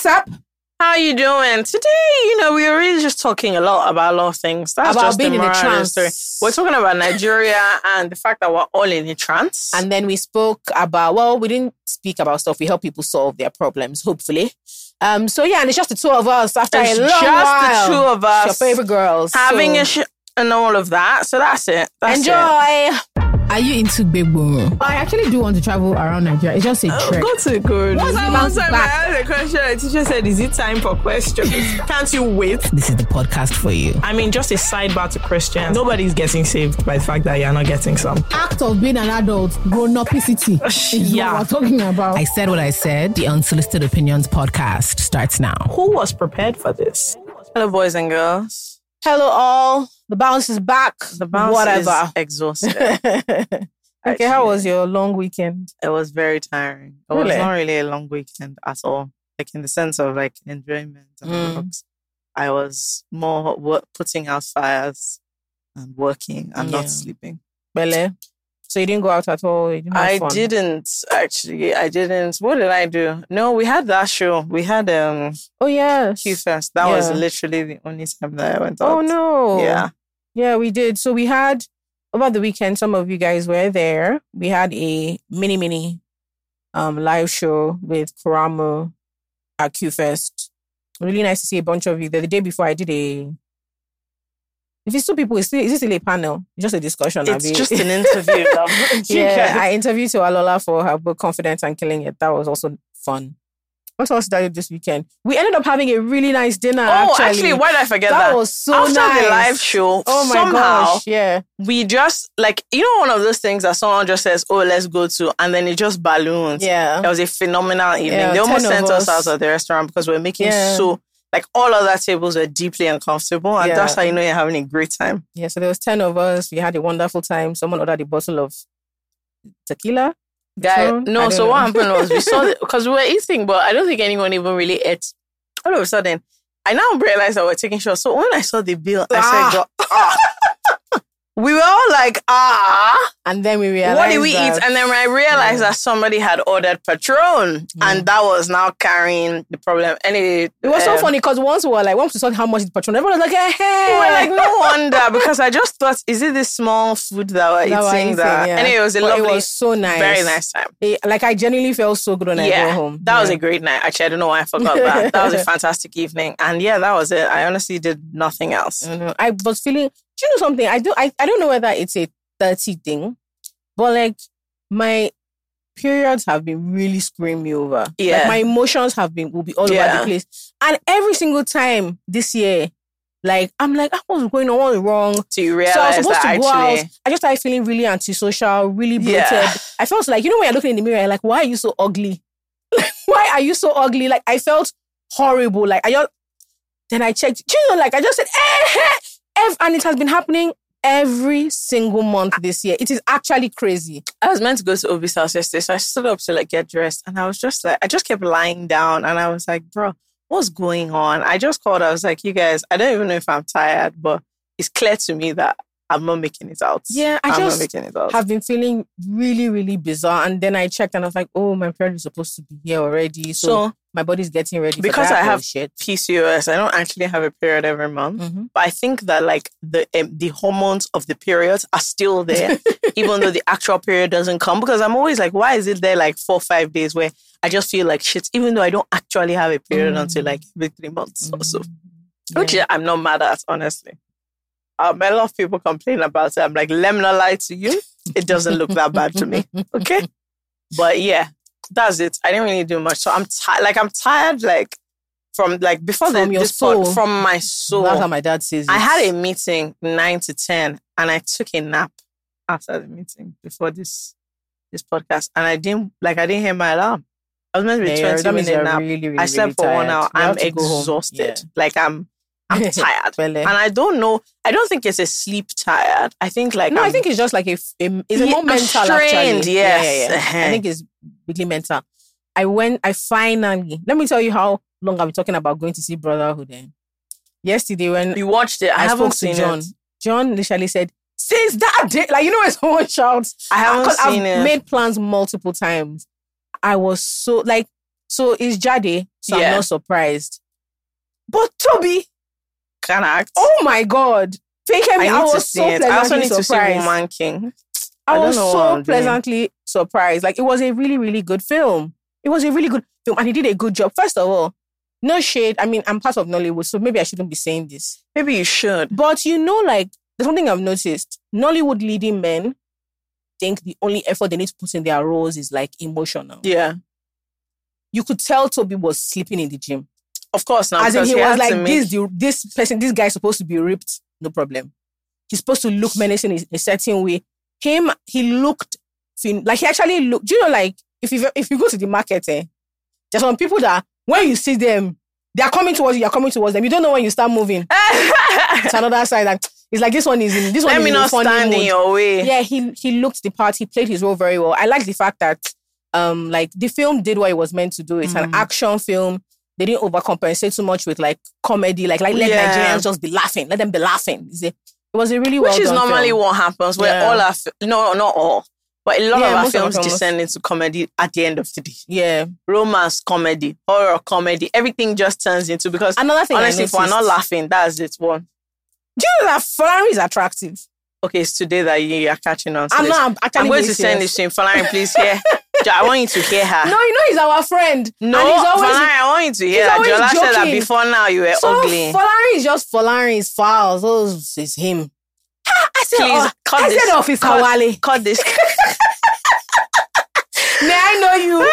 What's up? How are you doing today? You know, we were really just talking a lot about a lot of things. That's About just being in a the trance. story. We're talking about Nigeria and the fact that we're all in a trance. And then we spoke about, well, we didn't speak about stuff. We help people solve their problems, hopefully. Um, so yeah, and it's just the two of us after it's a long just while. the two of us Your favorite girls. having So a sh- and all of that. So that's it. That's enjoy. It. Are you into Bebo? I actually do want to travel around Nigeria. It's just a oh, trek. Go to good. Once I Last bounce time back. I asked a question, the teacher said, "Is it time for questions? Can't you wait?" This is the podcast for you. I mean, just a sidebar to Christians. Nobody's getting saved by the fact that you're not getting some. Act of being an adult, grown upicity. is Yeah. what we're talking about. I said what I said. The Unsolicited Opinions podcast starts now. Who was prepared for this? Hello, boys and girls. Hello, all. The bounce is back. The bounce Whatever. is exhausted. okay, how was your long weekend? It was very tiring. It Really? was not really a long weekend at all. Like in the sense of like enjoyment and Mm. works. I was more work, putting out fires and working and Yeah. not sleeping. Bele. So you didn't go out at all? Didn't I fun? didn't actually. I didn't. What did I do? No, we had that show. We had um Oh, yes. Q Fest. That was literally the only time that I went out. Oh, no. Yeah. Yeah, we did. So we had over the weekend, some of you guys were there. We had a mini mini um live show with Kuramo at Q Fest. Really nice to see a bunch of you there. The day before I did a if it's two people, is this still a panel? Just a discussion. It's just an interview. love. Yeah, I interviewed to Alola for her book Confidence and Killing It. That was also fun. What else did I do this weekend? We ended up having a really nice dinner. Oh, actually, actually, why did I forget that that? was so After nice. the live show, Oh my somehow gosh, yeah. we just like you know one of those things that someone just says, "Oh, let's go to," and then it just balloons. Yeah. It was a phenomenal evening. Yeah, they almost sent us us. out of the restaurant because we are making Yeah. so like all other tables were deeply uncomfortable, and Yeah. that's how you know you're having a great time. Yeah, so there was 10 of us. We had a wonderful time. Someone ordered a bottle of tequila. Guy? No. So know. what happened was we saw because we were eating, but I don't think anyone even really ate. All of a sudden, I now realized that we're taking shots. So when I saw the bill, I Ah. said, God, ah. We were all like, ah. And then we realized what did we that- eat? And then I realized Yeah. that somebody had ordered Patron, and that was now carrying the problem. And it, It was so um, funny because once we were like, once we saw how much is Patron, everyone was like, hey, hey. We were like, no wonder, because I just thought, is it this small food that we're That we're eating? eating, that, yeah. and it was a But lovely, it was so nice. very nice time. It- like, I genuinely felt so good when I yeah, got home. that was a great night. Actually, I don't know why I forgot that. That was a fantastic evening, and yeah, that was it. I honestly did nothing else. Know. I was feeling, do you know something? I do. I, I don't know whether it's a 30 thing, but like my periods have been really screwing me over. Yeah. Like my emotions have been, will be all over the place. And every single time this year, like, I'm like, I was going on? What's wrong? So you So I was supposed that to go actually, out. I just started feeling really antisocial, really bloated. Yeah. I felt like, you know, when you're looking in the mirror, like, why are you so ugly? why are you so ugly? Like, I felt horrible. Like, I just, then I checked, you know, like, I just said, eh, eh, ev- and it has been happening every single month this year. It is actually crazy. I was meant to go to Obi's house yesterday, so I stood up to like get dressed, and I was just like, I just kept lying down, and I was like, bro, what's going on? I just called. I was like, you guys, I don't even know if I'm tired, but it's clear to me that I'm not making it out. Yeah, I I'm just not making it out. have been feeling really, really bizarre. And then I checked and I was like, oh, my period is supposed to be here already. So, so my body's getting ready. because for that I have. PCOS, I don't actually have a period every month. Mhm. But I think that like the um, the hormones of the periods are still there, even though the actual period doesn't come. Because I'm always like, why is it there like four five days where I just feel like shit, even though I don't actually have a period Mm. until like every three months or so. Yeah. Which I'm not mad at, honestly. Um, a lot of people complain about it. I'm like, let me not lie to you. It doesn't look that bad to me. Okay. But yeah, that's it. I didn't really do much. So I'm tired. Like I'm tired. Like from like before the your pod- soul. from my soul. That's how my dad says it. I had a meeting nine to ten, and I took a nap after the meeting before this this podcast, and I didn't like I didn't hear my alarm. I was meant to be Yeah, twenty minutes nap. really, really, I slept really for one hour. I'm have to go home. exhausted. Like I'm I'm tired. Bele. And I don't know. I don't think it's a sleep tired. I think like no, i I'm- think it's just like a, a- it's a more mental strained, actually. yes. Yeah, yeah, yeah. Uh-huh. I think it's really mental. I went. I finally. Let me tell you how long I've been talking about going to see Brotherhood. Eh? Yesterday when you watched it. I, I, haven't spoke to seen John, it. John literally said, "Since that day, like you know when someone shouts, I haven't seen I've it. made plans multiple times. I was so like So it's Jade. So Yeah. I'm not surprised. But Tobi, Can I act? oh my God. Fake I. I, was so it. I also pleasantly need to see surprised. Woman King. I, I was so I'm doing. pleasantly surprised. Like it was a really, really good film. It was a really good film, and he did a good job. First of all, no shade. I mean, I'm part of Nollywood, so maybe I shouldn't be saying this. Maybe you should. But you know, like there's something I've noticed. Nollywood leading men think the only effort they need to put in their roles is like emotional. Yeah. You could tell Tobi was sleeping in the gym. Of course now. As in, he was like, to make- this, this person, this guy is supposed to be ripped. No problem. He's supposed to look menacing in a certain way. Him, he looked fin- like he actually looked. Do you know, like if you if you go to the market, eh, there's some people that when you see them, they are coming towards you. You're coming towards them. You don't know when you start moving to another side. Like it's like this one is in this one Let is me a not funny stand in your way. Yeah, he he looked the part. He played his role very well. I like the fact that um like the film did what it was meant to do. It's an Mm. action film. They didn't overcompensate too much with like comedy. Like like let Yeah. Nigerians just be laughing. Let them be laughing. It was a really well Which is normally film. what happens where Yeah. all our no not all but a lot Yeah, of our of films films. descend into comedy at the end of the day yeah. romance comedy horror comedy everything just turns into because Another thing honestly if we're not laughing that's it one Do you know that Falari is attractive? okay it's today that you, you're catching on I'm this. not. I'm I'm going to send this to him Falari please Jo- I want you to hear her No, you know he's our friend. no and he's always Falari I want you to hear her always Jola said that joking. before now you were so ugly Falari is just Falari's files. Those is him. Ah, I said, please oh, cut I this said Officer cut, Wale. cut this May I know you?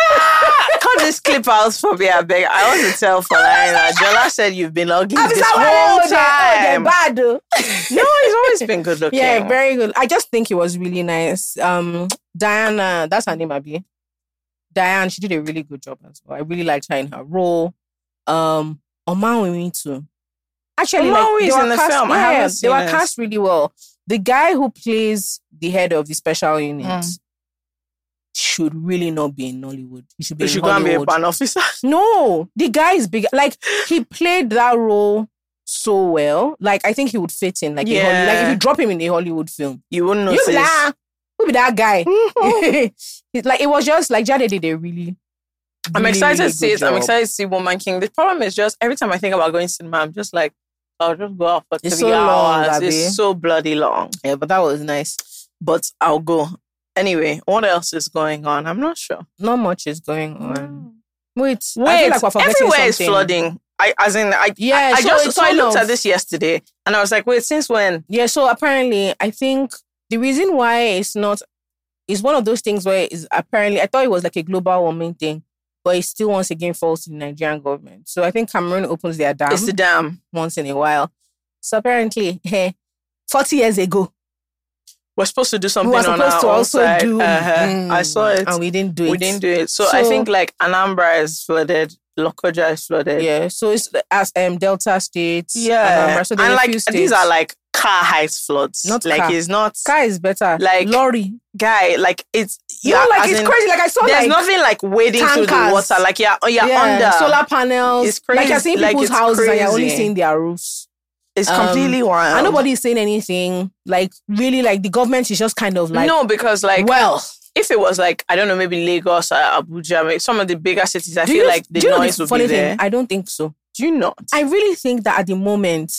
cut this clip out for me I beg I want to tell Falari that Jola said you've been ugly Officer this whole oh, oh, time bad. No, he's always been good looking. Yeah, very good. I just think he was really nice. Um, Diana, that's her name, Abby. Diane, she did a really good job as well. I really liked her in her role. Um, Omawumi too. Actually, like they is in the cast, film. I yeah, they were it. cast really well. The guy who plays the head of the special unit Mm. should really not be in Nollywood. He should be You in should go and be a pan officer. No, the guy is big. Like he played that role so well. Like I think he would fit in. Like, a Holly- like if you drop him in a Hollywood film, You wouldn't you notice. like, "Ah, who be that guy? It's like it was just like Jade did a really. I'm really, excited really to see it. I'm excited to see Woman King. The problem is just every time I think about going to cinema, I'm just like, I'll just go out for It's three so long, hours. Abby. it's so bloody long. Yeah, but that was nice. But I'll go. Anyway, what else is going on? I'm not sure. Not much is going hmm. on. Wait, I Wait, feel like everywhere is flooding. I as in I Yeah, I, I so just so I looked of- at this yesterday and I was like, wait, since when? Yeah, so apparently, I think the reason why it's not is one of those things where is apparently I thought it was like a global warming thing, but it still once again falls to the Nigerian government. So I think Cameroon opens their dam It's the dam. once in a while. So apparently, eh, forty years ago, We're supposed to do we something were on supposed to also side. do. Uh-huh. mm, I saw it. and we didn't do it. We didn't do it. So, I think like Anambra is flooded, Lokoja is flooded. Yeah, so it's as um Delta states. Yeah. Anambra, so and like these are like car height floods. Not like car. it's not Car is better. Like- lorry. guy, like it's You know, like it's in, crazy. Like I saw There's like nothing like wading through the water. Like yeah, oh yeah, under solar panels. It's crazy. Like you're crazy. seeing people's houses and you're only crazy. seeing their roofs. It's um, completely wild. And nobody's saying anything. Like really, like the government is just kind of like, no, because like well, if it was like I don't know, maybe Lagos or Abuja, maybe some of the bigger cities, I do feel you, like the you know noise the would be there. thing? I don't think so. Do you not? I really think that at the moment,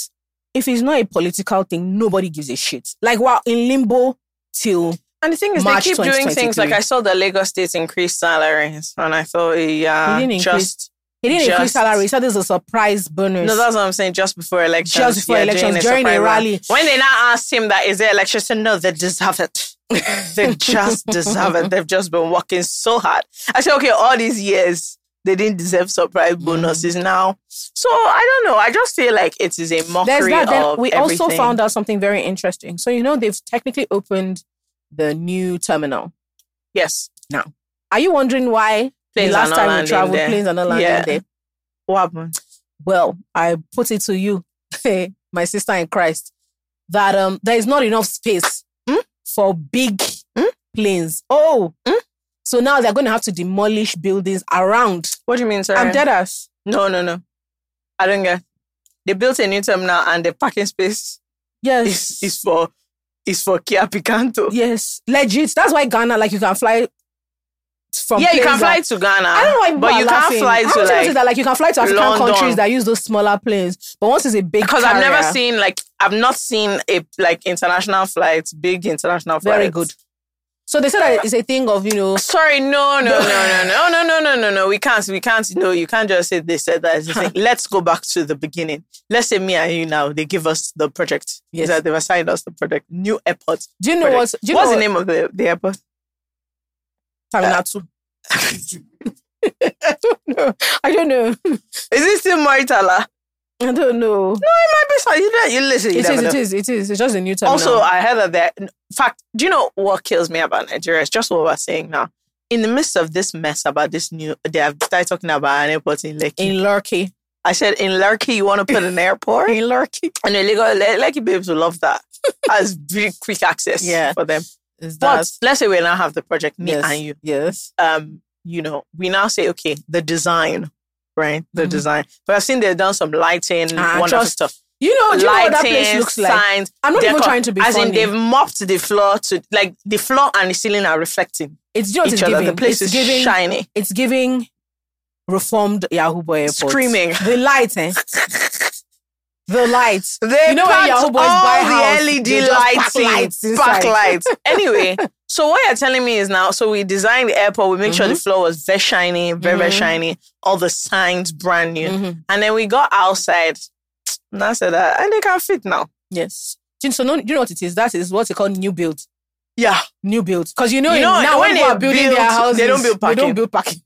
if it's not a political thing, nobody gives a shit. Like we're in limbo till And the thing is, March they keep doing things like I saw the Lagos State increase salaries, and I thought, oh, yeah, He didn't increase he didn't increase Just- salary. He said there's a surprise bonus. no, that's what I'm saying. Just before elections, Just before yeah, elections, during a surprise rally. When they now asked him that is there election, he said no, they deserve it. they just deserve it. They've just been working so hard. I said, okay, all these years they didn't deserve surprise Mm. bonuses now. So I don't know. I just feel like it is a There's mockery that. Then we also found out something very interesting. So you know they've technically opened the new terminal. yes, Now, Are you wondering why Planes the last time we traveled, there. planes are not landing Yeah. there? what happened? Well, I put it to you, my sister in Christ, that um there is not enough space Hmm? for big Hmm? planes. Oh, Hmm? So now they're going to have to demolish buildings around. What do you mean, sir? I'm dead ass. No, no, no. I don't get. They built a new terminal and the parking space Yes. is, is for is for Kia Picanto. Yes, legit. That's why Ghana, like, you can fly from yeah, you can fly that- to Ghana, I don't know why but you can't fly to like that like you can fly to African London. countries that use those smaller planes, but once it's a big because I've never seen like I've not seen a like international flights, big international flights. very good. So they said that it's a thing of you know Sorry, no, no, no, no, no, no, no, no, no, no. We can't, we can't. No, you can't just say they said that. It's just like, let's go back to the beginning. Let's say me and you now. They give us the project. Yes. Yes, they've assigned us the project. New airport. do you know project. what do you What's know the name of the, the airport? Taminatu? Uh, I don't know. I don't know. Is it still Murtala? I don't know. No, it might be. So you, you listen. You It is, know. it is, it is. It's just a new term. Also, I heard that there. In fact, do you know what kills me about Nigeria? It's just what we're saying now. In the midst of this mess about this new, they have started talking about an airport in Lekki. in Lurkey. I said, in Lekki, you want to put an airport? In Lurkey. and the legal Le- Lekki babes will love that. As very quick access Yeah. for them. Is But let's say we now have the project, me yes, and you. Yes. Um, you know, we now say, okay, the design, right? The Mhm. design. But I've seen they've done some lighting, Ah, wonderful just stuff. You know, do you know what that place looks like? signs. I'm not even trying to be As funny. in, they've mopped the floor to like the floor and the ceiling are reflecting it's know what each it's other. giving. The place it's is giving. shiny, It's giving reformed Yahoo Boy Airport. screaming. The lights, eh? the lights. They You know when Yahoo Boys buy the LED they lighting, lights pack inside. lights. Anyway, so what you're telling me is now, so we designed the airport. We make sure the Mm-hmm. floor was very shiny, very very Mhm. shiny. All the signs brand new, Mhm. and then we got outside. And I said that, and they can fit now. Yes. You- So no, you know what it is? That is what's it called new build. Yeah, New build. Because you know, You know, now when, when they are building build, their houses, they don't build They parking. don't build parking.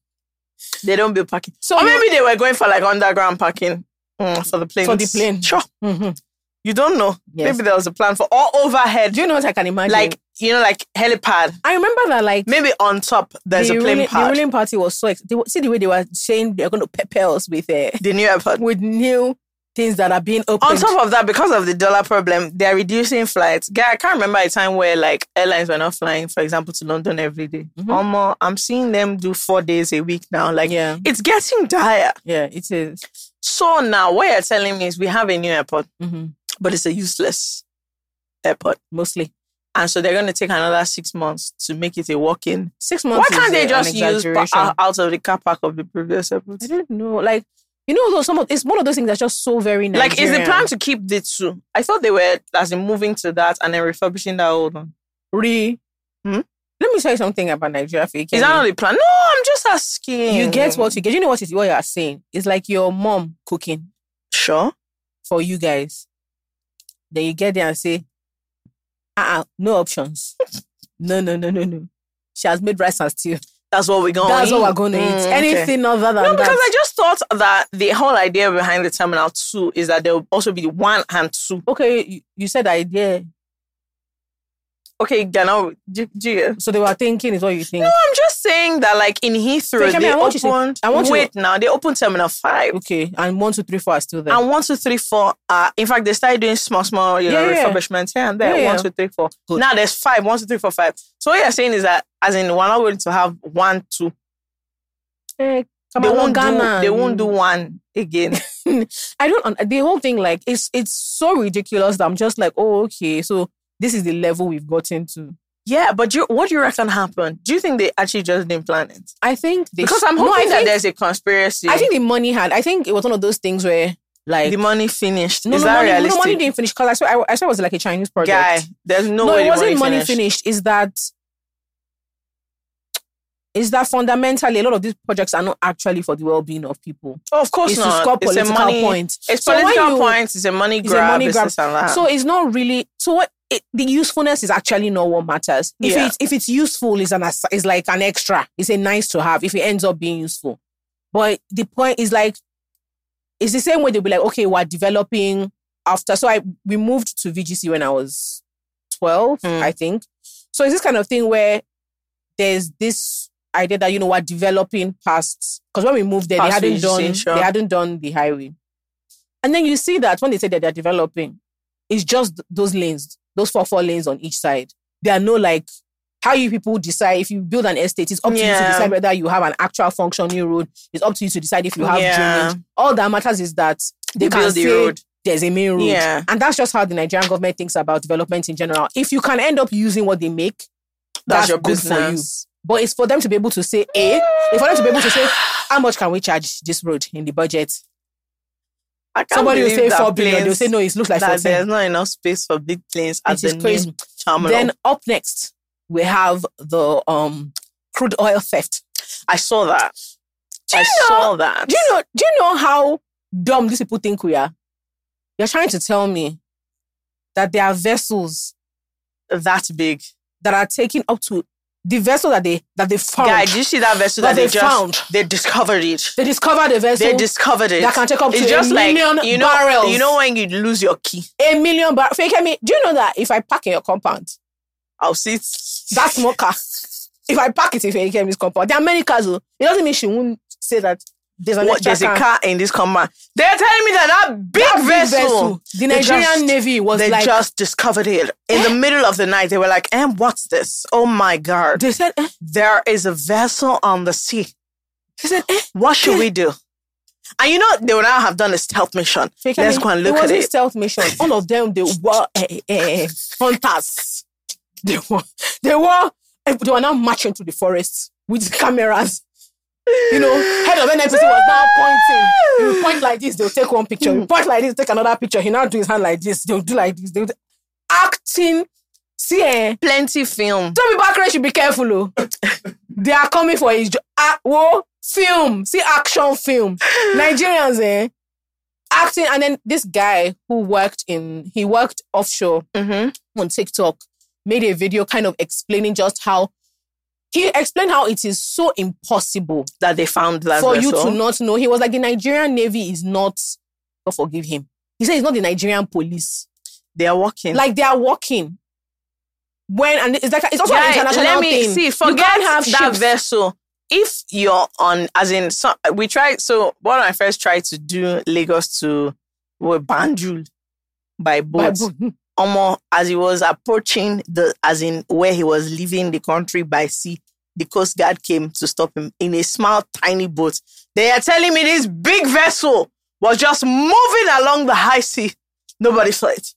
they don't build parking. So or maybe they were going for like underground parking mm, for the plane. For the plane. Sure, Mhm. you don't know. Yes. Maybe there was a plan for all overhead, Do you know what I can imagine? like you know, like helipad. I remember that like Maybe on top there's the a plane ruling, the ruling party was so ex- they, see the way they were saying they're going to pepper us with uh, the new airport. with new things that are being opened. On top of that, because of the dollar problem, they're reducing flights. Guy, I can't remember a time where like airlines were not flying, for example, to London every day. Mhm. Almo, I'm seeing them do four days a week now. Like yeah, it's getting dire. yeah, it is. So now what you're telling me is we have a new airport, hmm but it's a useless airport. Mostly And so they're going to take another six months to make it a walk-in. six months. Why can't they just use pa- out out of the car park of the previous airport? I don't know. Like you know, though some of it's one of those things that's just so very Like, is the plan to keep the two? I thought they were as in moving to that and then refurbishing that old one. re? Hmm? Let me tell you something about Nigeria. Fake. Is that not the plan? No, I'm just asking. you get what you get? You know what is what you are saying? It's like your mom cooking Sure. for you guys. Then you get there and say, uh uh no options. no, no, no, no, no. She has made rice and stew. That's what we're going to That's what we're going to Mm, eat. okay. Anything other than No, because that. I just thought that the whole idea behind the terminal two is that there will also be one and two. okay, you, you said idea. Okay, Ghana, G- G- So they were thinking is what you think. No, I'm just saying that, like in Heathrow, I mean, they I want you to- opened. I want you- wait, now they opened Terminal Five, Okay, and one, two, three, four are still there. and one, two, three, four. Uh, in fact, they started doing small, small, you know, Yeah, yeah. refurbishments here and there. Yeah, One, yeah. two, three, four. Good. Now there's five. One, two, three, four, five. So what you're saying is that, as in, we're not going to have one, two. Eh, come They won't do. They won't do one again. I don't. un- The whole thing, like, it's it's so ridiculous that I'm just like, oh, okay. So this is the level we've gotten to. yeah, but you, what do you reckon happened? Do you think they actually just didn't plan it? I think they, Because I'm no, hoping I that think, there's a conspiracy. I think the money had. I think it was one of those things where, like, the money finished. no, is no, that money, no, realistic? money didn't finish because I swear, I, I swear it was like a Chinese project. Guy, there's no, no, way it wasn't money finished. finished. Is that is that fundamentally a lot of these projects are not actually for the well-being of people. Oh, of course It's not. to score it's a political money. points. It's So political you- points. It's a money grab. It's a money grab. this and that. So it's not really so what it, the usefulness is actually not what matters. If Yeah. it's if it's useful, is an is like an extra. It's a nice to have if it ends up being useful. But the point is like it's the same way they'll be like, okay, we're developing after. So I we moved to VGC when I was twelve, Mm. I think. So it's this kind of thing where there's this idea that you know we're developing past because when we moved there, Past they hadn't VGC, done sure. they hadn't done the highway. And then you see that when they say that they're developing, it's just those lanes, those four four lanes on each side. There are no like how you people decide if you build an estate. It's up to you to decide whether you have an actual functioning road. It's up to you to decide if you have Yeah. drainage. All that matters is that they You can build the say road. there's a main road. Yeah. And that's just how the Nigerian government thinks about development in general. If you can end up using what they make, That's, that's your good for you. business. But it's for them to be able to say, A, it's for them to be able to say, how much can we charge this road in the budget? I can't Somebody will say 4 billion. They'll say, no, it looks like that 14. there's not enough space for big planes at the crazy. new terminal. Then up next, we have the um crude oil theft. I saw that. I know- saw that. Do you know? Do you know how dumb these people think we are? You're trying to tell me that there are vessels that big? that are taking up to the vessel that they that they found. Guy, did you see that vessel That that, they, they found. they discovered it? they discovered a vessel They discovered it. that can take up it's to just a like million you know, barrels. You know when you lose your key, a million barrels. Fake me. Do you know that if I park in your compound, I'll see it. that's more car. If I park it in Fake compound, there are many cars. oh. It doesn't mean she won't say that there's an What, there's a car. in this command. They're telling me that that big, That vessel, The Nigerian just- Navy was they like, just discovered it in the middle of the night. They were like, "And what's this? Oh my god! they said, eh, There is a vessel on the sea. they said, eh, What should we do?" And you know they would now have done a stealth mission. Fake Let's go and it look at wasn't it. stealth mission. All of them, they were eh, eh, hunters. They were, they were, eh, they were now marching to the forest with cameras. You know, head of NFCC was now pointing. He will point like this, they'll take one picture. Will point like this, take another picture. He now do his hand like this, they'll do like this. They'll do- acting. See, eh? Plenty film. Tobi Bakre should be careful. Oh. they are coming for his job. Ah, whoa, film. See, action film. Nigerians, eh? Acting. And then this guy who worked in, he worked offshore Mm-hmm. on TikTok, made a video kind of explaining just how, he explained how it is so impossible That they found that for you to not know. He was like, the Nigerian Navy is not, God forgive him. He said it's not the Nigerian police. They are working. Like they are working. When, and it's like, it's also Guy, an international let me thing. see. You can't have that ships. vessel. If you're on, as in, so, we tried. So when I first tried to do Lagos to well, Banjul by boat, Bible. Omo, as he was approaching the, as in where he was leaving the country by sea, the Coast Guard came to stop him in a small, tiny boat. They are telling me this big vessel was just moving along the high sea. Nobody saw it.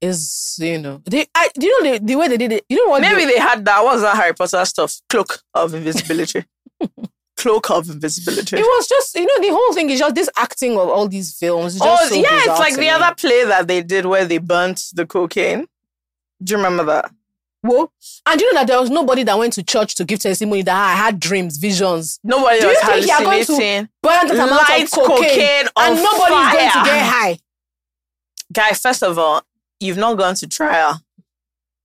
is you know they I do you know the, the way they did it you know what Maybe they, they had that. What's that Harry Potter stuff? Cloak of invisibility. Cloak of invisibility. it was just you know the whole thing is just this acting of all these films Oh, so yeah, it's like the me. other play that they did where they burnt the cocaine. Do you remember that? Whoa. and you know that there was nobody that went to church to give testimony that "Ah, I had dreams visions Nobody Do you was think are going to hallucinating. burn that amount Light of cocaine, cocaine and nobody is going to get high Guy, first of all, you've not gone to trial.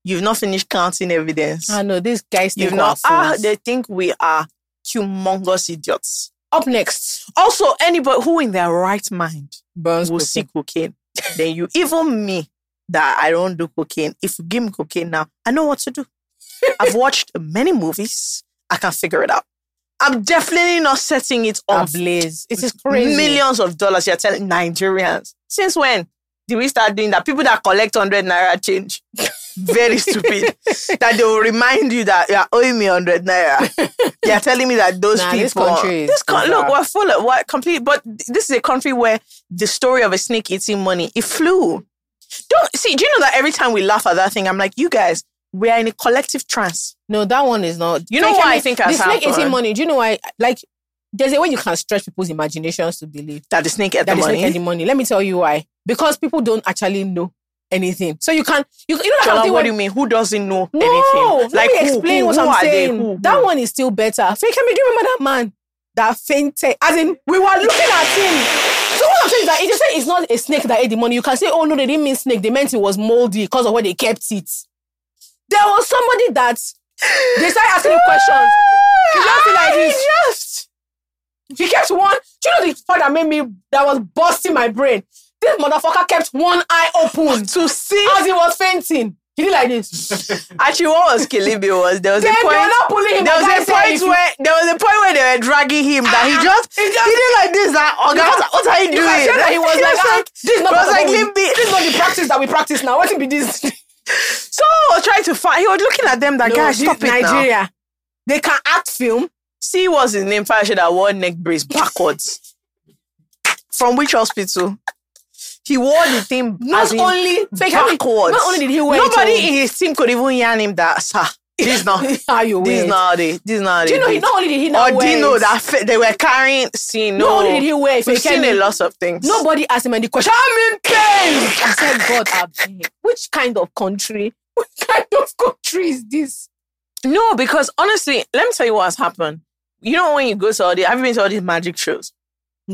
You've not finished counting evidence. I know these guys think You've not. Ah, they think we are humongous idiots. up next Also, anybody who in their right mind burns will cocaine. see cocaine. then you, even me, that I don't do cocaine. If you give me cocaine now, I know what to do. I've watched many movies. I can figure it out. I'm definitely not setting it on blaze. it is crazy millions of dollars. You're telling Nigerians. Since when did we start doing that? People that collect 100 naira change. Very stupid. that they will remind you that you're owing me 100 naira. You're telling me that those Nah, people. this country is this con- look, we're full of what complete. But this is a country where the story of a snake eating money it flew. Don't see. Do you know that every time we laugh at that thing, I'm like, you guys, we are in a collective trance. no that one is not You know what I mean, think the has snake eating money do you know why like there's a way you can stretch people's imaginations to believe That the snake ate that the is money. not any money. Let me tell you why. Because people don't actually know anything. So you can you, you know that of what do you mean? Who doesn't know no, anything? Let me who- explain who- what who I'm saying. Who- That one is still better. Fake me, do you remember that man that fainted? As in, we were looking at him. So what I'm saying is that if you say it's not a snake that ate the money, you can say, oh no, they didn't mean snake. They meant it was moldy because of where they kept it. There was somebody that they started asking questions. He just be like this. Just He kept one. Do you know the part that made me that was busting my brain? This motherfucker kept one eye open to see. as he was fainting. He did like this. Actually, what was killing me was there was Then a they were point. not pulling him. There was a point if you- where there was a point where they were dragging him that he Ah, just he he, just- did like this. That oh God, what, are you doing? that he was like, ah, this is not was like, leave me. This is not the practice that we practice now. What be this? So I was trying to find. He was looking at them. That No, guy, stop it now. Nigeria. They can act film. See, what's his name? Fashion that wore neck brace backwards. From which hospital? He wore the thing Not only fake I mean, backwards. Not only did he wear Nobody in his team could even yarn him that, sir. This is not. how you This not they. This is not Do you know? He, not only did he Or not do wear you know it, that fe- they were carrying? See, no. not only did he wear it, We've seen a lot of things. nobody asked him any question. I'm in pain. I said, God, I beg. Which kind of country? What kind of country is this? No, because honestly, let me tell you what has happened. You know when you go to all the, have you been to all these magic shows?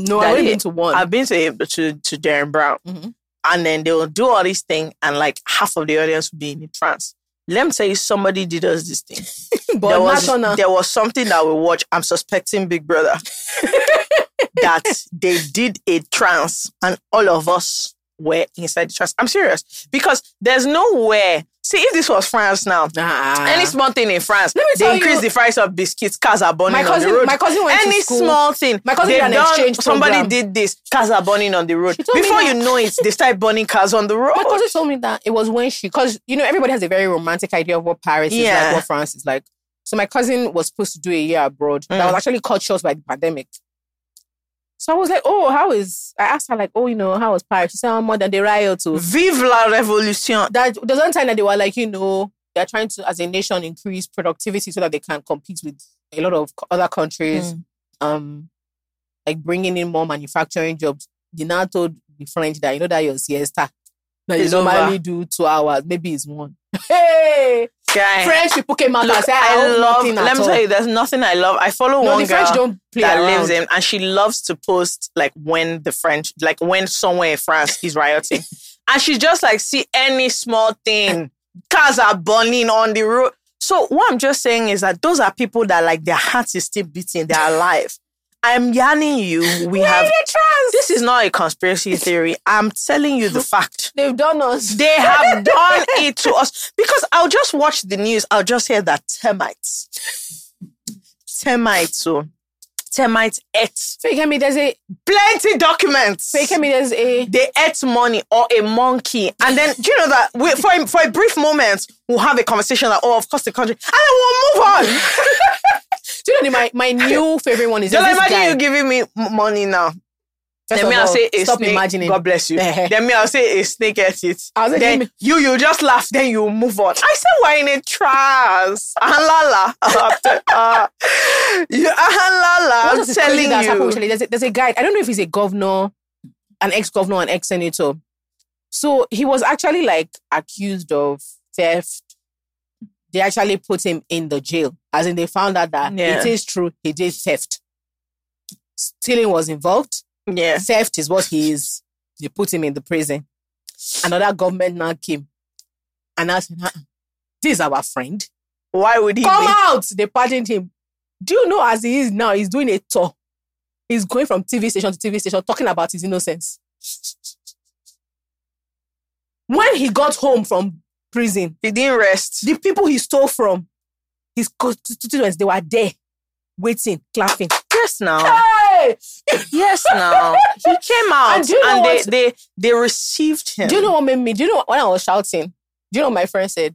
No, I've been to one. I've been to to to Derren Brown, Mhm. and then they will do all these things, and like half of the audience will be in trance. Let me tell you, somebody did us this thing. but there was there was something that we watch. I'm suspecting Big Brother that they did a trance, and all of us were inside the trance. I'm serious because there's nowhere. See, if this was France now, Ah. any small thing in France, they increase you- the price of biscuits. Cars are burning my on the cousin, road. my cousin went Any to school. small thing. My cousin did an done- exchange Somebody program. did this. Cars are burning on the road. She told me Before you know it, they start burning cars on the road. My cousin told me that it was when she, because you know everybody has a very romantic idea of what Paris is like, what France is like. So my cousin was supposed to do a year abroad. That Mm. was actually cut short by the pandemic. So I was like, oh, how is? I asked her like, oh, you know, how was Paris? She said, oh, more than the riot too. Vive la révolution. That one time that they were like, you know, they're trying to, as a nation, increase productivity so that they can compete with a lot of other countries. Mm. Um, like bringing in more manufacturing jobs. They now told the French that you know that your siesta that you normally do two hours, maybe it's one. Hey, Guy, French people came out and look, said, I, I love. Let me all. tell you, there's nothing I love. I follow no, one the girl French don't play that around. lives in, and she loves to post like when the French, like when somewhere in France is rioting, and she just like see any small thing, cars are burning on the road. So what I'm just saying is that those are people that like their heart is still beating, they're alive. I'm yarning you. We have. This is not a conspiracy theory. I'm telling you the fact. They've done us. They have done it to us because I'll just watch the news. I'll just hear that termites, termites, so termites ate Fake me, there's a plenty documents. fake me, there's a They ate money or a monkey, and then do you know that we, for a, for a brief moment we'll have a conversation like, oh, of course the country, and then we'll move on. do you know my, my new favorite one is Just imagine guy. you giving me money now. First then me, I'll say a stop snake. imagining. God bless you. then me, I'll say a snake ate it. Was then me- you, you just laugh. Then you move on. I said we're in a trance. Ah, la la. Ah, you- ah, la la. What I'm is telling that's happened you. recently? There's a, there's a guy. I don't know if he's a governor, an ex-governor, an ex-senator. So he was actually like accused of theft. They actually put him in the jail, as in they found out that Yeah. it is true he did theft. Stealing was involved. Yeah. Theft is what he is. They put him in the prison. Another government now came and I said, "Uh-uh, ah, "This is our friend. Why would he Come be? out!" They pardoned him. Do you know as he is now? He's doing a tour. He's going from TV station to TV station talking about his innocence. When he got home from prison, He didn't rest. the people he stole from, his constituents, they were there, waiting, clapping. Yes, now. Yes, now. He came out And and, you know they, what- they they received him. Do you know what made me? Do you know when I was shouting? Do you know what my friend said?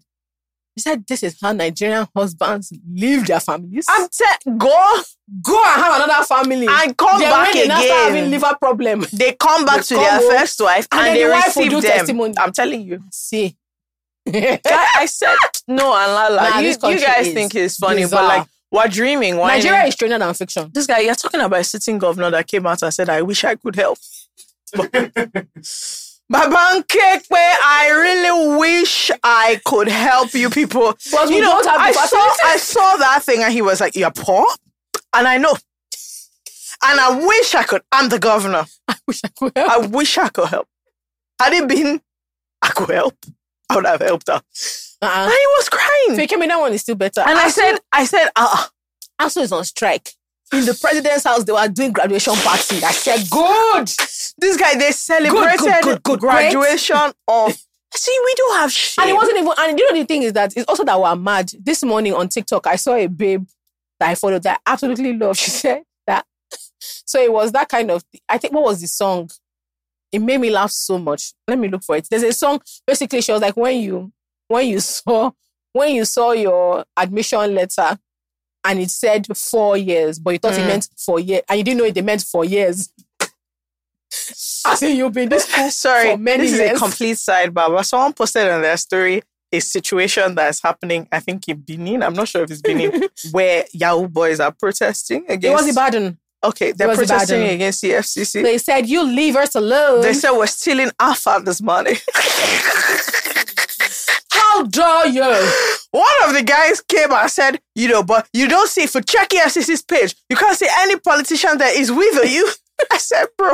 He said, "This is how Nigerian husbands leave their families. I'm te- go go and have another family and come Then back they now having liver problem. They come back They to their home, first wife and and, they the wife will receive do them. testimony. I'm telling you. See, I, I said no and Lala. Nah, you, you guys think it's funny, bizarre. but like we're dreaming. Why Nigeria is stranger than fiction. this guy, you're talking about a sitting governor that came out and said, I wish I could help. Babanke, where I really wish I could help you people. But you know, don't have the I saw. I saw that thing and he was like, You're poor? And I know. And I wish I could. I'm the governor. I wish I could help. I wish I could help. Had it been, I could help. I would have helped her. And Uh-uh. he was crying. Fake me, that one is still better. And I Asu- said, I said, uh, ASUU is on strike. In the president's house, they were doing graduation party. I said, good. this guy, they celebrated good, good, graduation of. See, we do have shit. And it wasn't even, and you know the thing is that it's also that we're mad. This morning on TikTok, I saw a babe that I followed that I absolutely love. She said that. So it was that kind of, I think, what was the song? It made me laugh so much. Let me look for it. There's a song, basically, she was like, when you, when you saw, when you saw your admission letter and it said four years, but you thought it Mm. meant four years, and you didn't know it, meant four years. I say you've been this Sorry, for many this years. is a complete sidebar. But someone posted on their story a situation that's happening, I think in Benin, I'm not sure if it's Benin, where Yahoo boys are protesting It against. was Ibadan. okay, they're protesting Ibadan. against the EFCC. They said, you leave us alone. They said we're stealing our father's money. How dare you? One of the guys came and said, you know, but you don't see, if you check EFCC's page, you can't see any politician that is with you. I said, bro,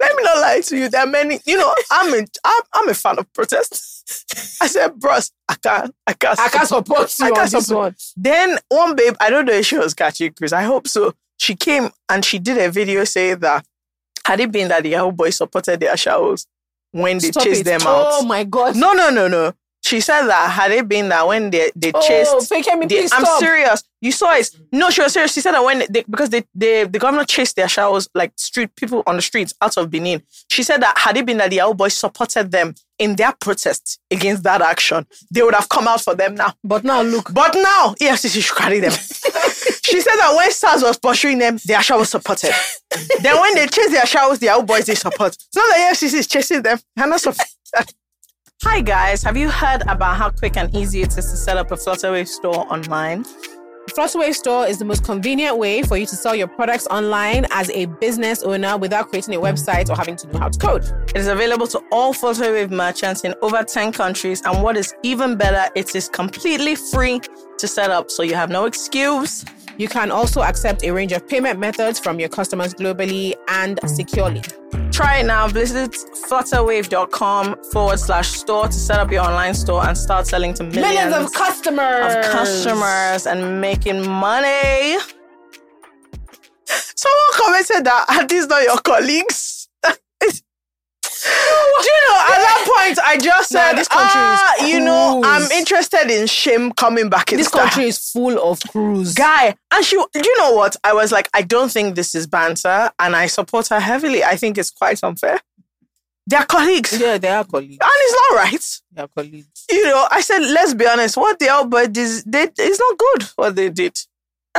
let me not lie to you. There are many, you know, I'm a, I'm, I'm a fan of protest. I said, bros, I can't, I can't. I can't support you I can't this support- one. Then one babe, I don't know if she was catching Chris. I hope so. She came and she did a video saying that had it been that the Yahoo boys supported their showers when they Stop chased it. them out. Oh my God. No, no, no, no. She said that had it been that when they, they Oh, chased they- I'm stop. serious. You saw it. No, she was serious. She said that when they, because they, they the governor chased their showers like street people on the streets out of Benin. She said that had it been that the Yahoo boys supported them in their protest against that action, they would have come out for them now. But now look. But now, EFCC should carry them. she said that when SARS was pursuing them, their showers supported. then when they chased their showers, the old boys they support. It's not that EFCC is chasing them. They're not supporting. Hi guys, have you heard about how quick and easy it is to set up a Flutterwave store online? Flutterwave Store is the most convenient way for you to sell your products online as a business owner without creating a website or having to know how to code. It is available to all Flutterwave merchants in over 10 countries, and what is even better, it is completely free to set up, so you have no excuse. You can also accept a range of payment methods from your customers globally and securely. Try it now. Visit flutterwave.com forward slash store to set up your online store and start selling to millions, Millions of customers. of customers and making money. Someone commented that are these not your colleagues? Do you know, at that point, I just said, this country is ah, you know, I'm interested in shame coming back in This style." country is full of crews. guy. And she, do you know what? I was like, I don't think this is banter, and I support her heavily. I think it's quite unfair. They're colleagues, Yeah, they are colleagues. and it's not right. They are colleagues. You know, I said, let's be honest. What the Albert did, they, it's not good. What they did,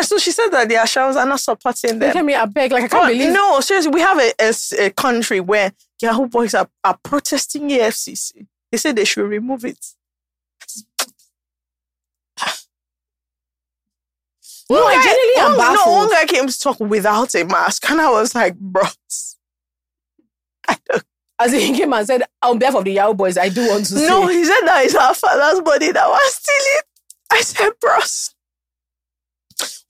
so she said that the showers are not supporting Look them. at me, I beg. Like, I can't believe no, seriously, we have a a country where Yahoo boys are, are protesting the EFCC. They say they should remove it. No, I genuinely am one, no, baffled. one guy came to talk without a mask, and I was like, bros. I don't As he came and said, on behalf of the Yahoo boys, I do want to say. No, he said that it's our father's body that was stealing. I said, bros,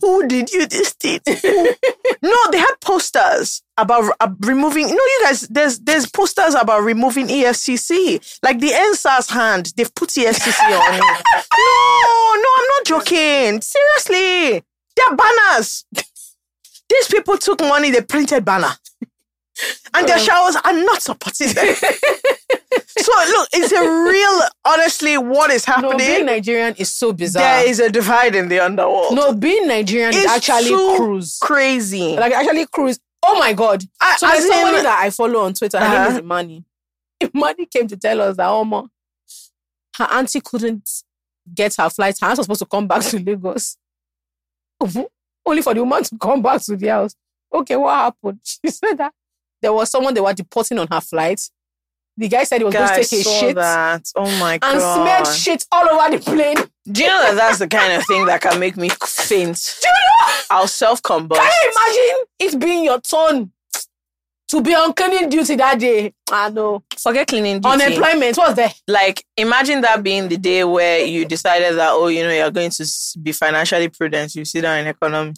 who did you this thing? No, they had posters about uh, removing. No, you guys, there's there's posters about removing EFCC. Like the NSAS hand, they've put EFCC on it. No, no, I'm not joking. Seriously, they're banners. These people took money, they printed banner. And their showers are not supporting them. so look, it's a real, honestly, what is No, happening? being Nigerian is so bizarre. there is a divide in the underworld. no, being Nigerian is actually so cruise. crazy. Like actually cruise. Oh my god. I, So there's somebody think- that I follow on Twitter. Her name Uh-huh. is Imani. Imani came to tell us that Omo, her auntie couldn't get her flight. Her aunt was supposed to come back to Lagos. Only for the woman to come back to the house. Okay, what happened? She said that there was someone they were deporting on her flight. The guy said he was going to take a saw shit that. Oh my and god! And smeared shit all over the plane. Do you know that that's the kind of thing that can make me faint? Do you know? I'll self combust. Can you imagine it being your turn to be on cleaning duty that day? Ah, I know. Forget cleaning duty. Unemployment, was there? like imagine that being the day where you decided that oh you know you're going to be financially prudent you sit down in economy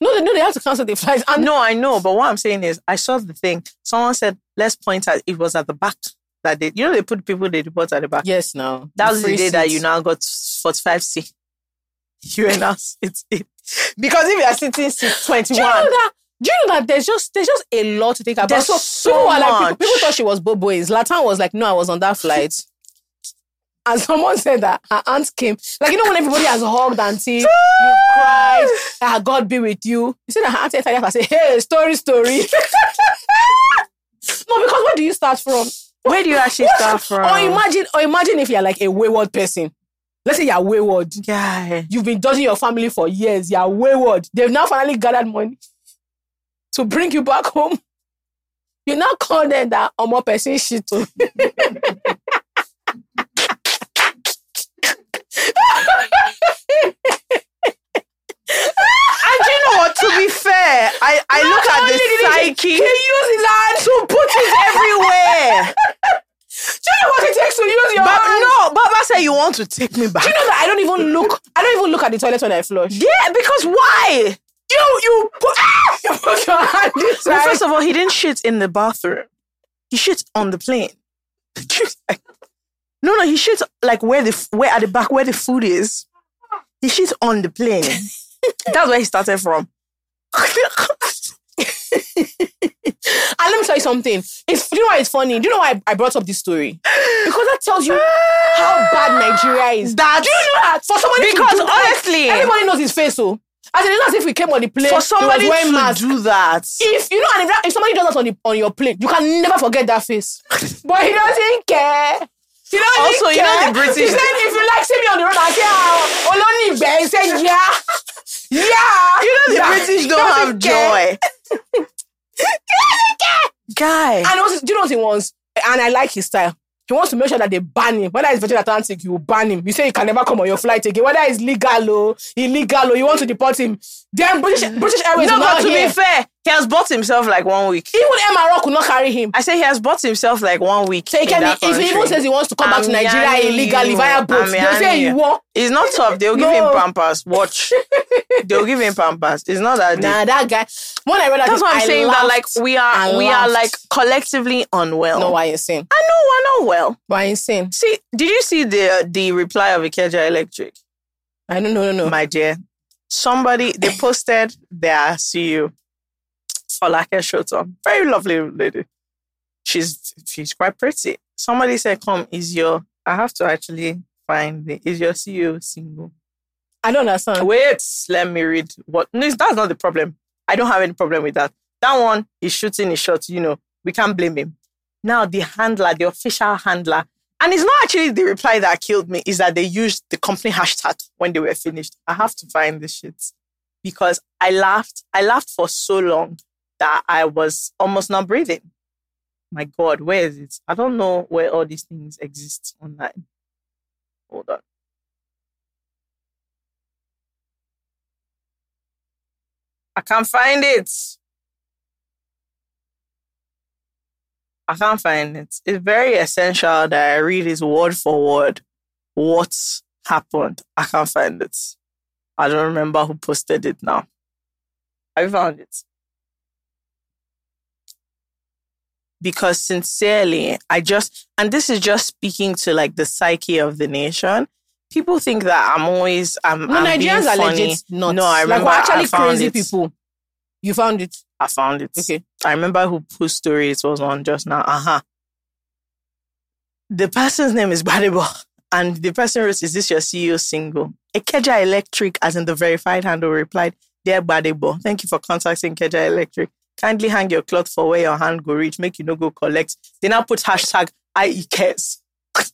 No, they know they have to cancel the flights. And no i know but what i'm saying is i saw the thing someone said let's point at it was at the back that they you know they put people they report at the back yes, now that was the day that you now got 45c you us it's it because if you are sitting seat Do you 21 know that? Do you know that there's just there's just a lot to think about? There's so, so people were like people, much. people thought she was Boboing. Zlatan was like, no, I was on that flight. And someone said that her aunt came. Like, you know, when everybody has hugged auntie, you cried, ah, God be with you. You said that her auntie entered and said, hey, story, story. no, because where do you start from? where do you actually start from Or imagine, or imagine if you're like a wayward person. Let's say you're wayward. yeah You've been dodging your family for years. You're wayward. They've now finally gathered money to bring you back home. You now call them that omo person shit. I Not look at the psyche He used his hand to put it everywhere. Do you know what it takes to use your but no, Baba said you want to take me back. Do you know that I don't even look? I don't even look at the toilet when I flush. yeah, because why? You you put you put your hand Well, first of all, he didn't shit in the bathroom. He shit on the plane. no, no, he shit like where the where at the back where the food is. He shit on the plane. That's where he started from. And let me tell you something. It's do you know why it's funny? Do you know why I, I brought up this story? Because that tells you how bad Nigeria is. That Do you know that for somebody Because to do that, honestly- everybody knows his face. So as in, it's not as if we came on the plane for somebody to mask. do that. If you know, and if, that, if somebody does that on the on your plane, you can never forget that face. but he doesn't care. He doesn't Also, you care. know the British- He said, if you like see me on the road, I say, oh, Oloni Igbe," He said, yeah, yeah. You know the Yeah. British don't have care. joy. Guy. And also, do you know what he wants? And I like his style. He wants to make sure that they ban him. Whether it's Virgin Atlantic, you ban him. You say he can never come on your flight again. Whether it's legal or illegal or you want to deport him. Then British British Airways no, but to hear. be fair, he has bought himself like one week. Even MRO could not carry him. I say he has bought himself like one week. So he can, that if he even says he wants to come back to Nigeria illegally via boat, they'll say he you. won. It's not tough. They'll give him No. pampers. Watch. They'll give him pampers. It's not that deep. Nah, that guy. When I read that, That's what I'm I saying. That like we are we are like collectively unwell. no, why insane? I know we're not well. Why insane? See, did you see the the reply of Ikeja Electric? I don't know, no, no. My dear, somebody they posted their CEO Folake Soetan. Very lovely lady. She's she's quite pretty. Somebody said, "Come, is your I have to actually find the is your CEO single?" I don't understand. Wait, let me read what. No, that's not the problem. I don't have any problem with that. That one is shooting his shot. You know, we can't blame him. Now the handler, the official handler, and it's not actually the reply that killed me. Is that they used the company hashtag when they were finished. I have to find the shit because I laughed. I laughed for so long that I was almost not breathing. My God, where is it? I don't know where all these things exist online. Hold on. I can't find it. I can't find it. It's very essential that I read it word for word. What happened? I can't find it. I don't remember who posted it now. I found it? Because sincerely, I just, and this is just speaking to like the psyche of the nation. People think that I'm always, I'm, No, I'm Nigerians being are funny. legit not. No, I like we're actually crazy it. people. You found it. I found it. Okay. I remember who whose story it was on just now. Uh-huh. The person's name is Badebo. And the person wrote, Is this your CEO single? A Ikeja Electric, as in the verified handle, replied, Dear Badebo, thank you for contacting Keja Electric. Kindly hang your cloth for where your hand go reach, make you no go collect. They now put hashtag IE cares. Is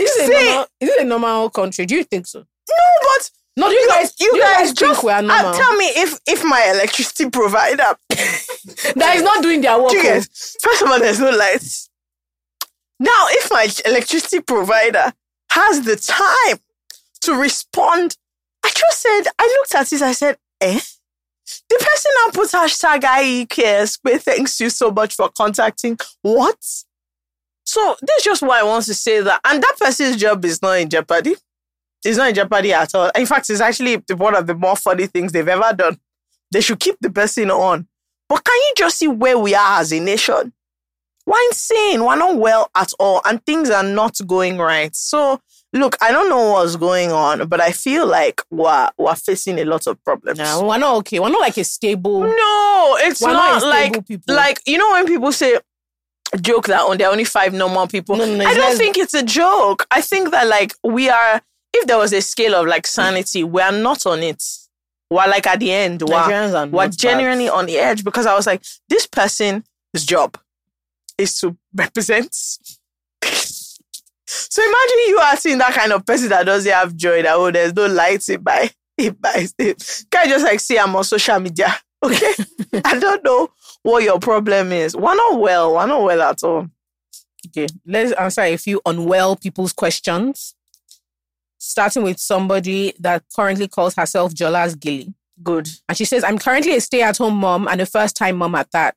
it, See? normal, is it a normal country? Do you think so? No, but No, do you guys, you do guys think just we are uh, normal? tell me if if my electricity provider that is not doing their work. You oh. First of all, there's no lights. Now, if my electricity provider has the time to respond, I just said, I looked at it, I said, eh? The person now put hashtag IE cares, but thanks you so much for contacting. What? So that's just why I want to say that. And that person's job is not in jeopardy. It's not in jeopardy at all. In fact, it's actually one of the more funny things they've ever done. They should keep the person on. But can you just see where we are as a nation? We're insane. We're not well at all, and things are not going right. So, look, I don't know what's going on, but I feel like we're, we're facing a lot of problems. No, we're not okay. We're not like a stable. No, it's We're not, not like people. like you know when people say joke that on there are only five normal people. No, no, no, I don't think it's a joke. I think that like we are. If there was a scale of like sanity, we are not on it. We're like at the end. We're, we're genuinely on the edge because I was like, this person's job is to represent. so imagine you are seeing that kind of person that doesn't have joy. That oh, there's no lights in my in my state. Can I just like see I'm on social media? Okay, I don't know what your problem is. We're not well. We're not well at all. Okay, let's answer a few unwell people's questions. Starting with somebody that currently calls herself Jola's Gilly. Good. And she says, I'm currently a stay at home mom and a first time mom at that.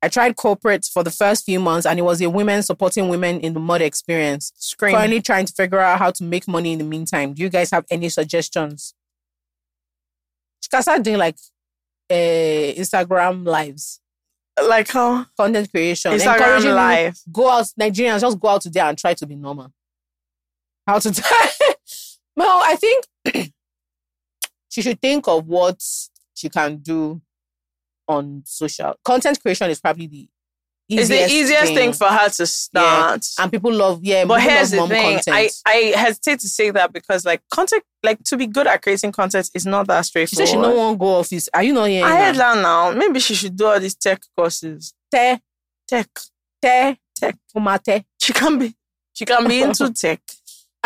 I tried corporate for the first few months and it was a women supporting women in the mud experience. Scream. Currently trying to figure out how to make money in the meantime. Do you guys have any suggestions? She can start doing like uh, Instagram lives, Like how? content creation, Instagram live. go out Nigerians just go out today and try to be normal. How to well, I think she should think of what she can do on social content creation is probably the It's easiest the easiest thing, for her to start. and people love yeah But here's the thing. I, content. I hesitate to say that because like content like to be good at creating content is not that straightforward. she said she no one go office. Are you not here? I heard that now. Maybe she should do all these tech courses. Te, Tech. te, Tech. umate. She can be she can be into tech.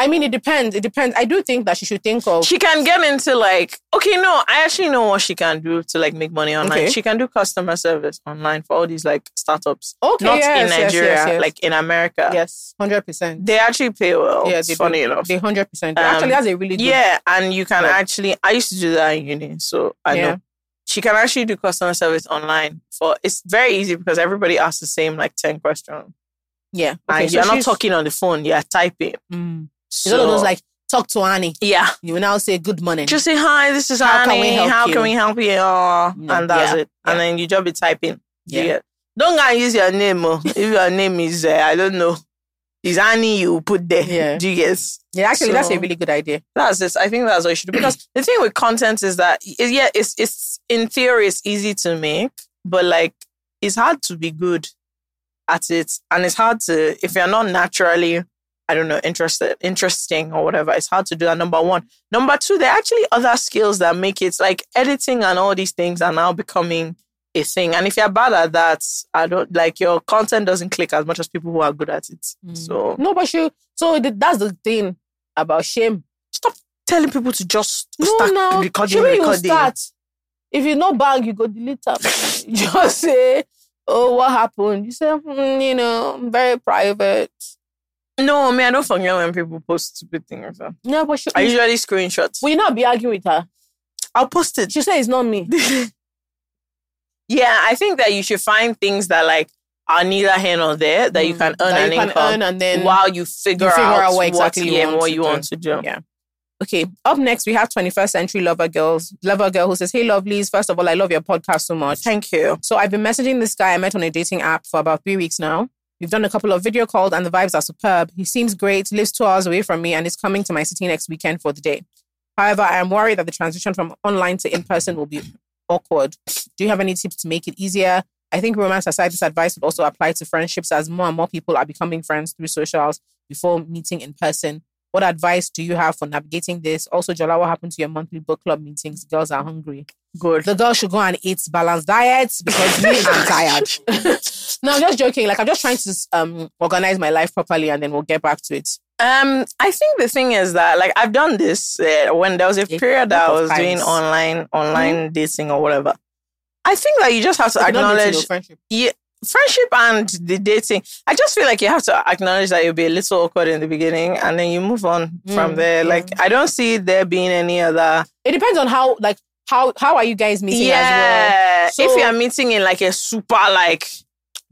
I mean, it depends. It depends. I do think that she should think of She can get into like okay, no, I actually know what she can do to like make money online. Okay. She can do customer service online for all these like startups. okay, Not yes, in Nigeria, yes, yes. like in America. yes, hundred percent. They actually pay well. Yeah, they funny do. enough. They hundred percent. Um, Actually, that's a really good. Yeah, and you can actually. I used to do that in uni, so I Yeah. know she can actually do customer service online. For it's very easy because everybody asks the same like ten questions, yeah. Okay, and so you're not talking on the phone. You're typing. Mm. So one of those like talk to Annie. yeah, You will now say good morning. just say hi. This is How can Annie. we help How you?" can we help you? Oh, Yeah, and that's yeah, it. And yeah. then you just be typing. Yeah. Yeah. Don't go and use your name. Oh. if your name is uh, I don't know, is Annie you put there. Yeah. Do you guess? yeah, actually, that's a really good idea. That's it. I think that's what you should do. Because the thing with content is that, i- yeah, it's it's in theory it's easy to make, but like it's hard to be good at it, and it's hard to if you're not naturally, I don't know, interested, interesting or whatever. It's hard to do that. Number one. Number two, there are actually other skills that make it like editing and all these things are now becoming a thing. And if you're bad at that, I don't like your content doesn't click as much as people who are good at it. So No, but you. So the, that's the thing about shame. stop telling people to just No, start no. recording, Shame you recording. start. If you no bag, you go delete them. Just say, "Oh, what happened?" You say, "Hmm, "You know, I'm very private." No, me, I don't forget when people post stupid things. So. No, but she, I usually screenshot. will you not be arguing with her? I'll post it. She said it's not me. yeah, I think that you should find things that like are neither here nor there that you can earn Mm. That an you can income earn and then while you figure, figure out, out what what exactly you want what you want to do. Yeah. Okay. Up next, we have 21st Century Lover Girls. Lover Girl who says, Hey, lovelies. First of all, I love your podcast so much. Thank you. So I've been messaging this guy I met on a dating app for about three weeks now. We've done a couple of video calls and the vibes are superb. He seems great, lives two hours away from me, and is coming to my city next weekend for the day. However, I am worried that the transition from online to in person will be awkward. Do you have any tips to make it easier? I think romance aside, this advice would also apply to friendships as more and more people are becoming friends through socials before meeting in person. What advice do you have for navigating this? Also, Jola, what happened to your monthly book club meetings? Girls are hungry. Good. The girl should go and eat balanced diets because me, I'm tired. no, I'm just joking. Like, I'm just trying to um organize my life properly and then we'll get back to it. Um, I think the thing is that like I've done this uh, when there was a period that I was doing online online dating or whatever. I think that you just have to no, acknowledge friendship. Friendship and the dating. I just feel like you have to acknowledge that you'll be a little awkward in the beginning and then you move on from Mm, there. Like I don't see there being any other It depends on how, like, how how are you guys meeting as well? Yeah. So- if you're meeting in like a super like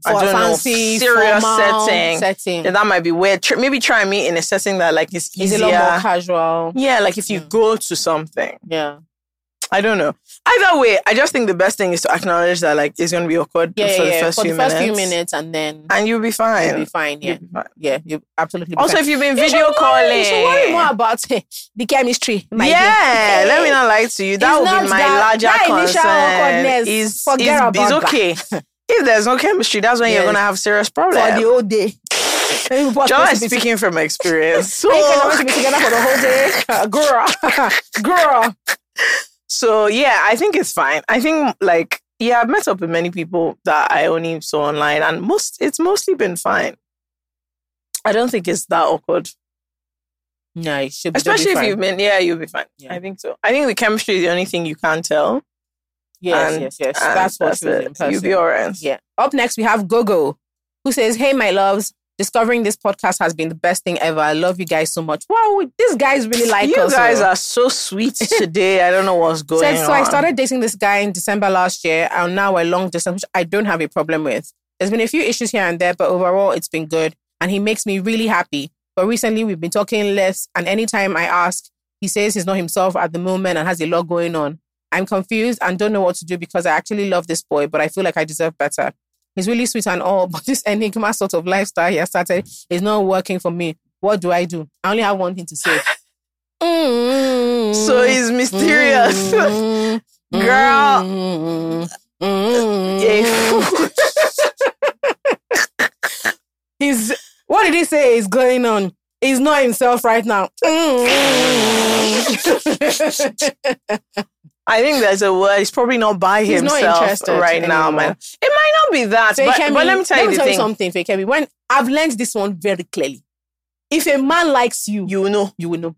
For I a don't fancy, know, serious setting, setting. then that might be weird. Maybe try and meet in a setting that like is easier. It's a lot more casual. yeah, like if you Yeah. go to something. Yeah. I don't know. Either way, I just think the best thing is to acknowledge that like it's gonna be awkward Yeah, for yeah, the first For few the first minutes. few minutes and then And you'll be fine. you'll be fine. Yeah. Be fine. Yeah. You absolutely Also, fine. if you've been You video worry- calling, You should worry more about the chemistry. my yeah, dear. let me not lie to you. That It's would be my that- larger that initial concern. awkwardness, Is forget is, about okay. if there's no chemistry, that's when you're gonna have serious problems for the whole day. John is speaking from experience. So, you supposed to be together for the whole day? girl, girl. So yeah, I think it's fine. I think like yeah, I've met up with many people that I only saw online, and most it's mostly been fine. I don't think it's that awkward, No, it should be. especially if you've been yeah, you'll be fine. Yeah. I think so. I think the chemistry is the only thing you can't tell. Yes, And- yes, yes. That's what she was in person. You'll be alright. Yeah. Up next, we have Gogo, who says, Hey, my loves, discovering this podcast has been the best thing ever. I love you guys so much. Wow, these guys really like you us. guys oh. are so sweet today. I don't know what's going Said, on. so I started dating this guy in December last year, and now we're long distance, which I don't have a problem with. There's been a few issues here and there, but overall, it's been good, and he makes me really happy. But recently, we've been talking less, and anytime I ask, he says he's not himself at the moment and has a lot going on. I'm confused and don't know what to do because I actually love this boy, but I feel like I deserve better. He's really sweet and all, but this enigma sort of lifestyle he has started is not working for me. What do I do? I only have one thing to say. So he's mysterious. Mm. Girl. Mm. Mm. He's what did he say is going on? He's not himself right now. I think there's a word. He's probably not by He's himself interested right now, anymore. man. It might not be that, but, but let me tell you the thing. something, Feyikemi. When I've learned this one very clearly. If a man likes you, you, You know. You will know.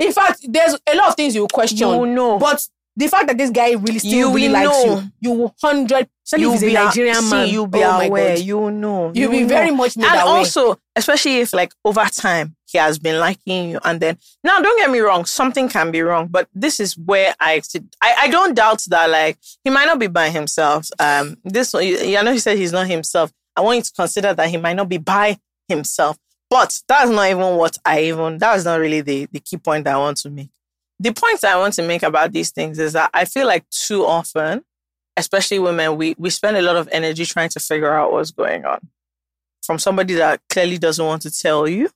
In fact, there's a lot of things you will question. You will know. But the fact that this guy really still You really will likes know. you, you will hundred. Especially if he's a a- Nigerian see, man, You'll be oh aware. You know. You'll be know. very much made and aware. also, especially if like over time he has been liking you, and then now don't get me wrong, something can be wrong, but this is where I I, I don't doubt that like he might not be by himself. Um, this one, you, you know, he said he's not himself. I want you to consider that he might not be by himself, but that's not even what I even. That's not really the the key point I want to make. The point I want to make about these things is that I feel like too often especially women, we we spend a lot of energy trying to figure out what's going on from somebody that clearly doesn't want to tell you,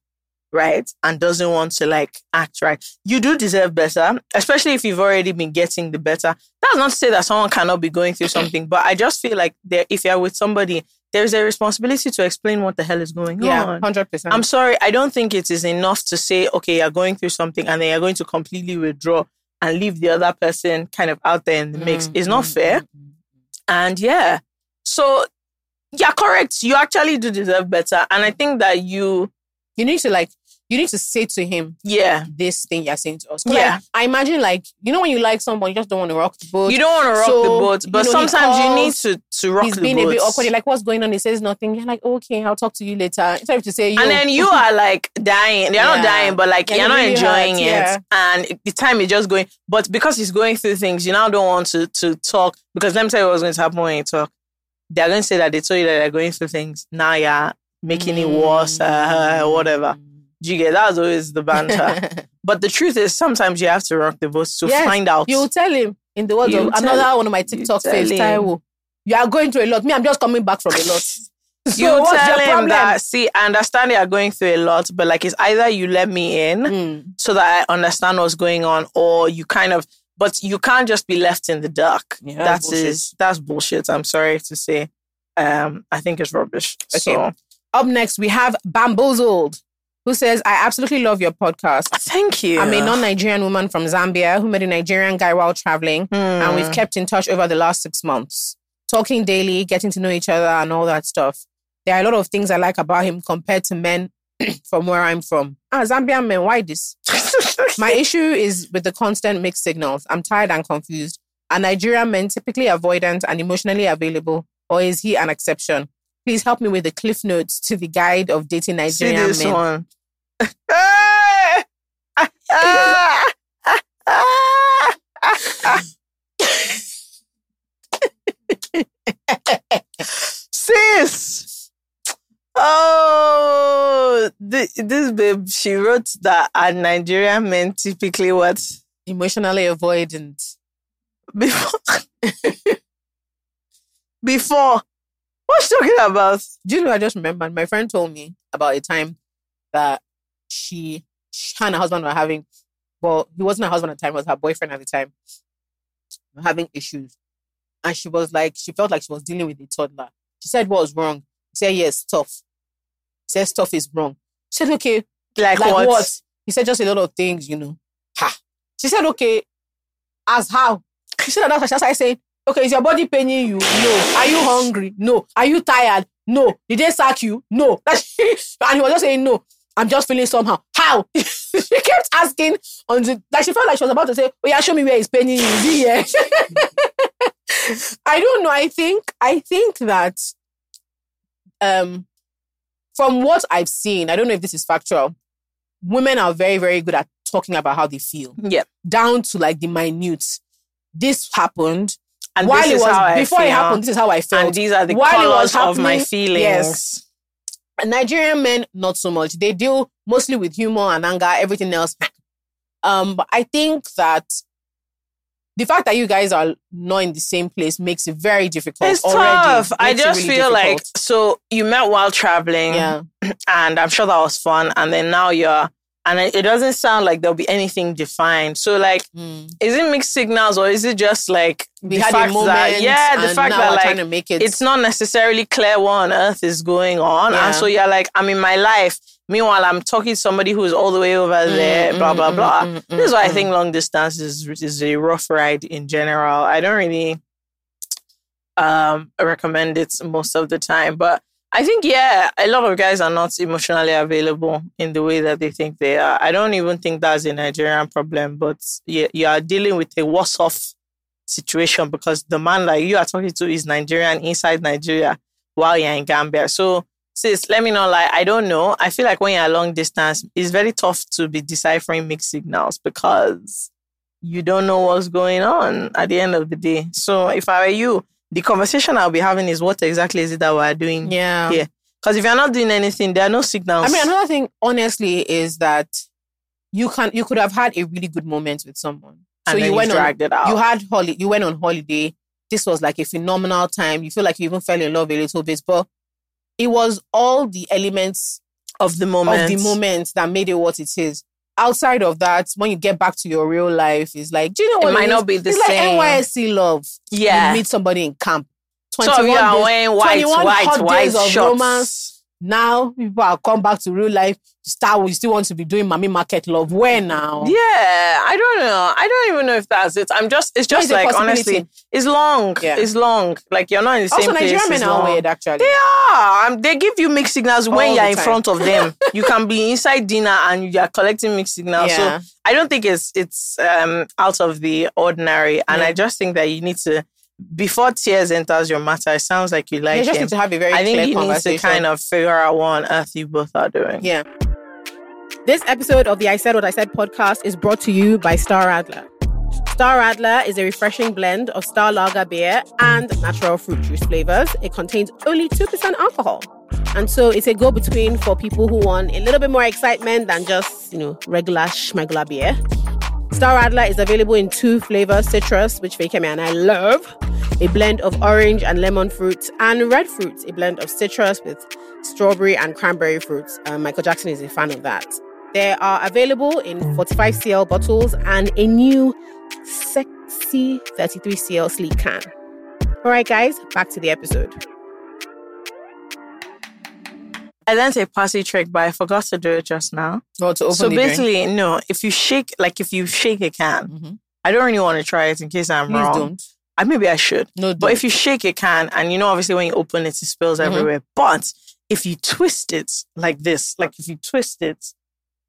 right? And doesn't want to like act right. You do deserve better, especially if you've already been getting the better. That's not to say that someone cannot be going through something, but I just feel like there, if you're with somebody, there's a responsibility to explain what the hell is going on. yeah, hundred percent. I'm sorry, I don't think it is enough to say, okay, you're going through something and then you're going to completely withdraw and leave the other person kind of out there in the mix. It's not fair. And yeah, so you're yeah, correct. You actually do deserve better. And I think that you, You need to like. You need to say to him yeah, this thing you're saying to us. Yeah. like, I imagine like you know when you like someone, you just don't want to rock the boat. you don't want to rock So, the boat, but you know, sometimes you need to to rock the boat. He's being a bit awkward. You're like, what's going on? He says nothing. You're like, okay, I'll talk to you later. Instead of to say, Yo, and then you are like dying. You're not dying, but like Yeah, you're it not really enjoying hurts, it. yeah. And the time is just going. But because he's going through things, you now don't want to to talk. Because let me tell you what's going to happen when you talk. They're going to say that they told you that they're going through things. Now you're making it worse, uh, whatever. Do you get that's always the banter. but the truth is, sometimes you have to rock the boat to Yes, find out. you tell him in the words of another one of my TikTok says. Taiwo, you are going through a lot. Me, I'm just coming back from a lot. so you tell him problem? that. See, I understand you are going through a lot, but like it's either you let me in Mm. so that I understand what's going on, or you kind of. But you can't just be left in the dark. Yeah, that bullshit. is that's bullshit. I'm sorry to say. Um, I think it's rubbish. Okay. So, Up next, we have Bamboozled, who says, I absolutely love your podcast. thank you. I'm a non Nigerian woman from Zambia who met a Nigerian guy while traveling, and Hmm. we've kept in touch over the last six months, talking daily, getting to know each other, and all that stuff. There are a lot of things I like about him compared to men from where I'm from. Ah, Zambian men, why this? My issue is with the constant mixed signals. I'm tired and confused. Are Nigerian men typically avoidant and emotionally available, or is he an exception? Please help me with the cliff notes to the guide of dating See Nigerian this men. one. Sis. Oh, thi- this babe, she wrote that are Nigerian men typically what? Emotionally avoidant. Before. Before. What's talking about? Do you know? I just remembered. My friend told me about a time that she, she and her husband were having. Well, he wasn't her husband at the time; it was her boyfriend at the time. Having issues, and she was like, she felt like she was dealing with a toddler. She said, "What was wrong?" He said, "Yes, tough. He said, "Stuff is wrong." She said, "Okay, Like, like what? what? He said, "Just a lot of things, you know." Ha. She said, "Okay, as how?" She said, "That's why she started saying." Okay, is your body paining you? No. Are you hungry? No. Are you tired? No. Did they sack you? No. and he was just saying no. I'm just feeling somehow. How? she kept asking on the like she felt like she was about to say, Oh yeah, show me where it's paining you. Is here? I don't know. I think I think that um from what I've seen, I don't know if this is factual. Women are very, very good at talking about how they feel. Yeah. Down to like the minute. This happened. And while this it was how I before it happened, this is how I felt. and these are the While it was colors of my feelings. yes. Nigerian men, not so much. They deal mostly with humor and anger, everything else. Um, but I think that the fact that you guys are not in the same place makes it very difficult. It's already. tough. I just really feel like so you met while traveling, yeah, and I'm sure that was fun. And then now you're, and it doesn't sound like there'll be anything defined. So like, Mm. is it mixed signals or is it just like we the had fact a moment. that yeah, the fact that like it. it's not necessarily clear what on earth is going on. Yeah. And so you're like, I'm in my life. Meanwhile, I'm talking to somebody who's all the way over there, Mm, blah, mm, blah, mm, blah. mm, mm, this is why I mm. think long distance is, is a rough ride in general. I don't really um, recommend it most of the time. But I think, yeah, a lot of guys are not emotionally available in the way that they think they are. I don't even think that's a Nigerian problem, but you, you are dealing with a worse off situation because the man like you are talking to is Nigerian inside Nigeria while you're in Gambia. So, sis, let me know. Like, I don't know. I feel like when you're long distance, it's very tough to be deciphering mixed signals because you don't know what's going on at the end of the day. So, if I were you, the conversation I'll be having is what exactly is it that we're doing? yeah. Yeah. Because if you're not doing anything, there are no signals. I mean, another thing, honestly, is that you can you could have had a really good moment with someone. and so you you went on dragged it out. you had holi- you went on holiday. This was like a phenomenal time. You feel like you even fell in love a little bit, but it was all the elements of the moment. of the moment that made it what it is. Outside of that, when you get back to your real life, it's like, do you know It what might is? not be the it's same. like NYSC love. Yeah. You meet somebody in camp. So you 21 are days- wearing white, 21 white, white days shorts. romance. Now people are come back to real life. Start, you still want to be doing mommy market love. Where now? Yeah, I don't know. I don't even know if that's it. I'm just, it's just like, honestly, it's long. Yeah. It's long. Like, you're not in the same Also, place. Nigerian men are weird, actually. They are. Um, they give you mixed signals when you're in front of them. you can be inside dinner and you're collecting mixed signals. Yeah. So I don't think it's it's um, out of the ordinary. And Yeah. I just think that you need to, before tears enters your matter, it sounds like you like you just him. need to have a very I think clear you need to kind of figure out what on earth you both are doing. Yeah. This episode of the I Said What I Said podcast is brought to you by Star Radler. Star Radler is a refreshing blend of Star Lager beer and natural fruit juice flavors. It contains only 2% alcohol. And so it's a go between for people who want a little bit more excitement than just, you know, regular schmegula beer. Star Radler is available in two flavors citrus, which Feyikemi and I love, a blend of orange and lemon fruit, and red fruit, a blend of citrus with strawberry and cranberry fruits. Um, Michael Jackson is a fan of that. They are available in 45cl bottles and a new sexy 33cl sleek can. All right, guys, back to the episode. I learned a party trick, but I forgot to do it just now. Well, to open so basically, no, if you shake, like if you shake a can, Mhm. I don't really want to try it in case I'm please wrong. don't. I, maybe I should. No, But if you shake a can, and you know, obviously when you open it, it spills Mhm. everywhere. But if you twist it like this, like if you twist it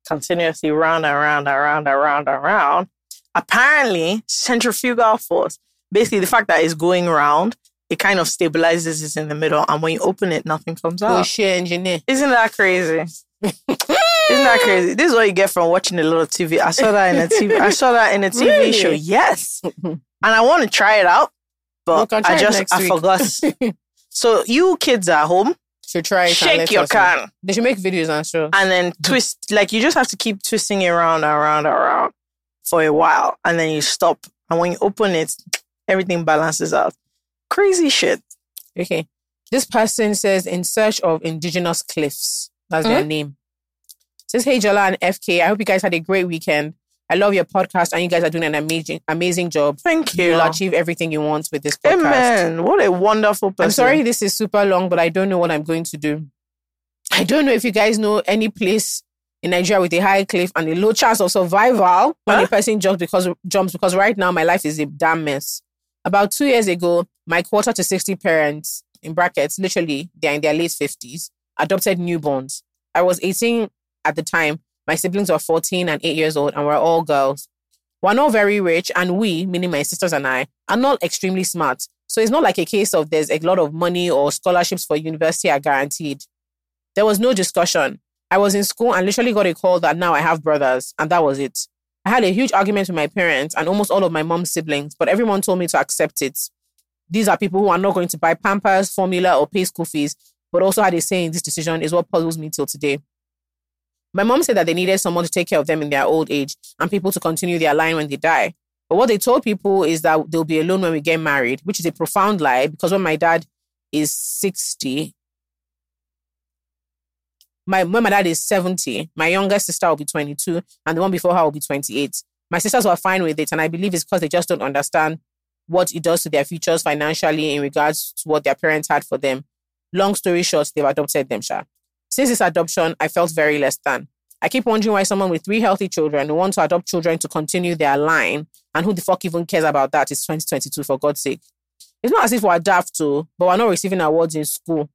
continuously round and round and round and round and round, apparently centrifugal force, basically the fact that it's going round, it kind of stabilizes it in the middle. And when you open it, nothing comes oh, out. Bullshit engineer. Isn't that crazy? Isn't that crazy? This is what you get from watching a little TV. I saw that in a TV. I saw that in a TV Really? show. Yes, and I want to try it out, but I just I forgot. so you kids at home, Should try it. shake your know. can They should make videos and show. and then twist. Like you just have to keep twisting it around, around, around for a while, and then you stop. And when you open it, everything balances out. Crazy shit. Okay. This person says in search of indigenous cliffs. That's their Hmm? name. Says, Hey Jola and FK. I hope you guys had a great weekend. I love your podcast and you guys are doing an amazing amazing job. Thank you. You'll achieve everything you want with this podcast. Amen. What a wonderful person. I'm sorry this is super long, but I don't know what I'm going to do. I don't know if you guys know any place in Nigeria with a high cliff and a low chance of survival when Huh? a person jumps because jumps because right now my life is a damn mess. About two years ago, my quarter to 60 parents, in brackets, literally, they're in their late 50s, adopted newborns. I was 18 at the time. My siblings were 14 and 8 years old, and we're all girls. We're not very rich, and we, meaning my sisters and I, are not extremely smart. So it's not like a case of there's a lot of money or scholarships for university are guaranteed. There was no discussion. I was in school and literally got a call that now I have brothers, and that was it. I had a huge argument with my parents and almost all of my mom's siblings, but everyone told me to accept it. These are people who are not going to buy Pampers, formula, or pay school fees, but also had a say in this decision is what puzzles me till today. My mom said that they needed someone to take care of them in their old age and people to continue their line when they die. But what they told people is that they'll be alone when we get married, which is a profound lie because when my dad is 60, my when my dad is 70, my younger sister will be 22, and the one before her will be 28. My sisters were fine with it, and I believe it's because they just don't understand what it does to their futures financially in regards to what their parents had for them. Long story short, they've adopted them, Sha. Since this adoption, I felt very less than. I keep wondering why someone with three healthy children who want to adopt children to continue their line, and who the fuck even cares about that is 2022, for God's sake. It's not as if we're daft too, but we're not receiving awards in school.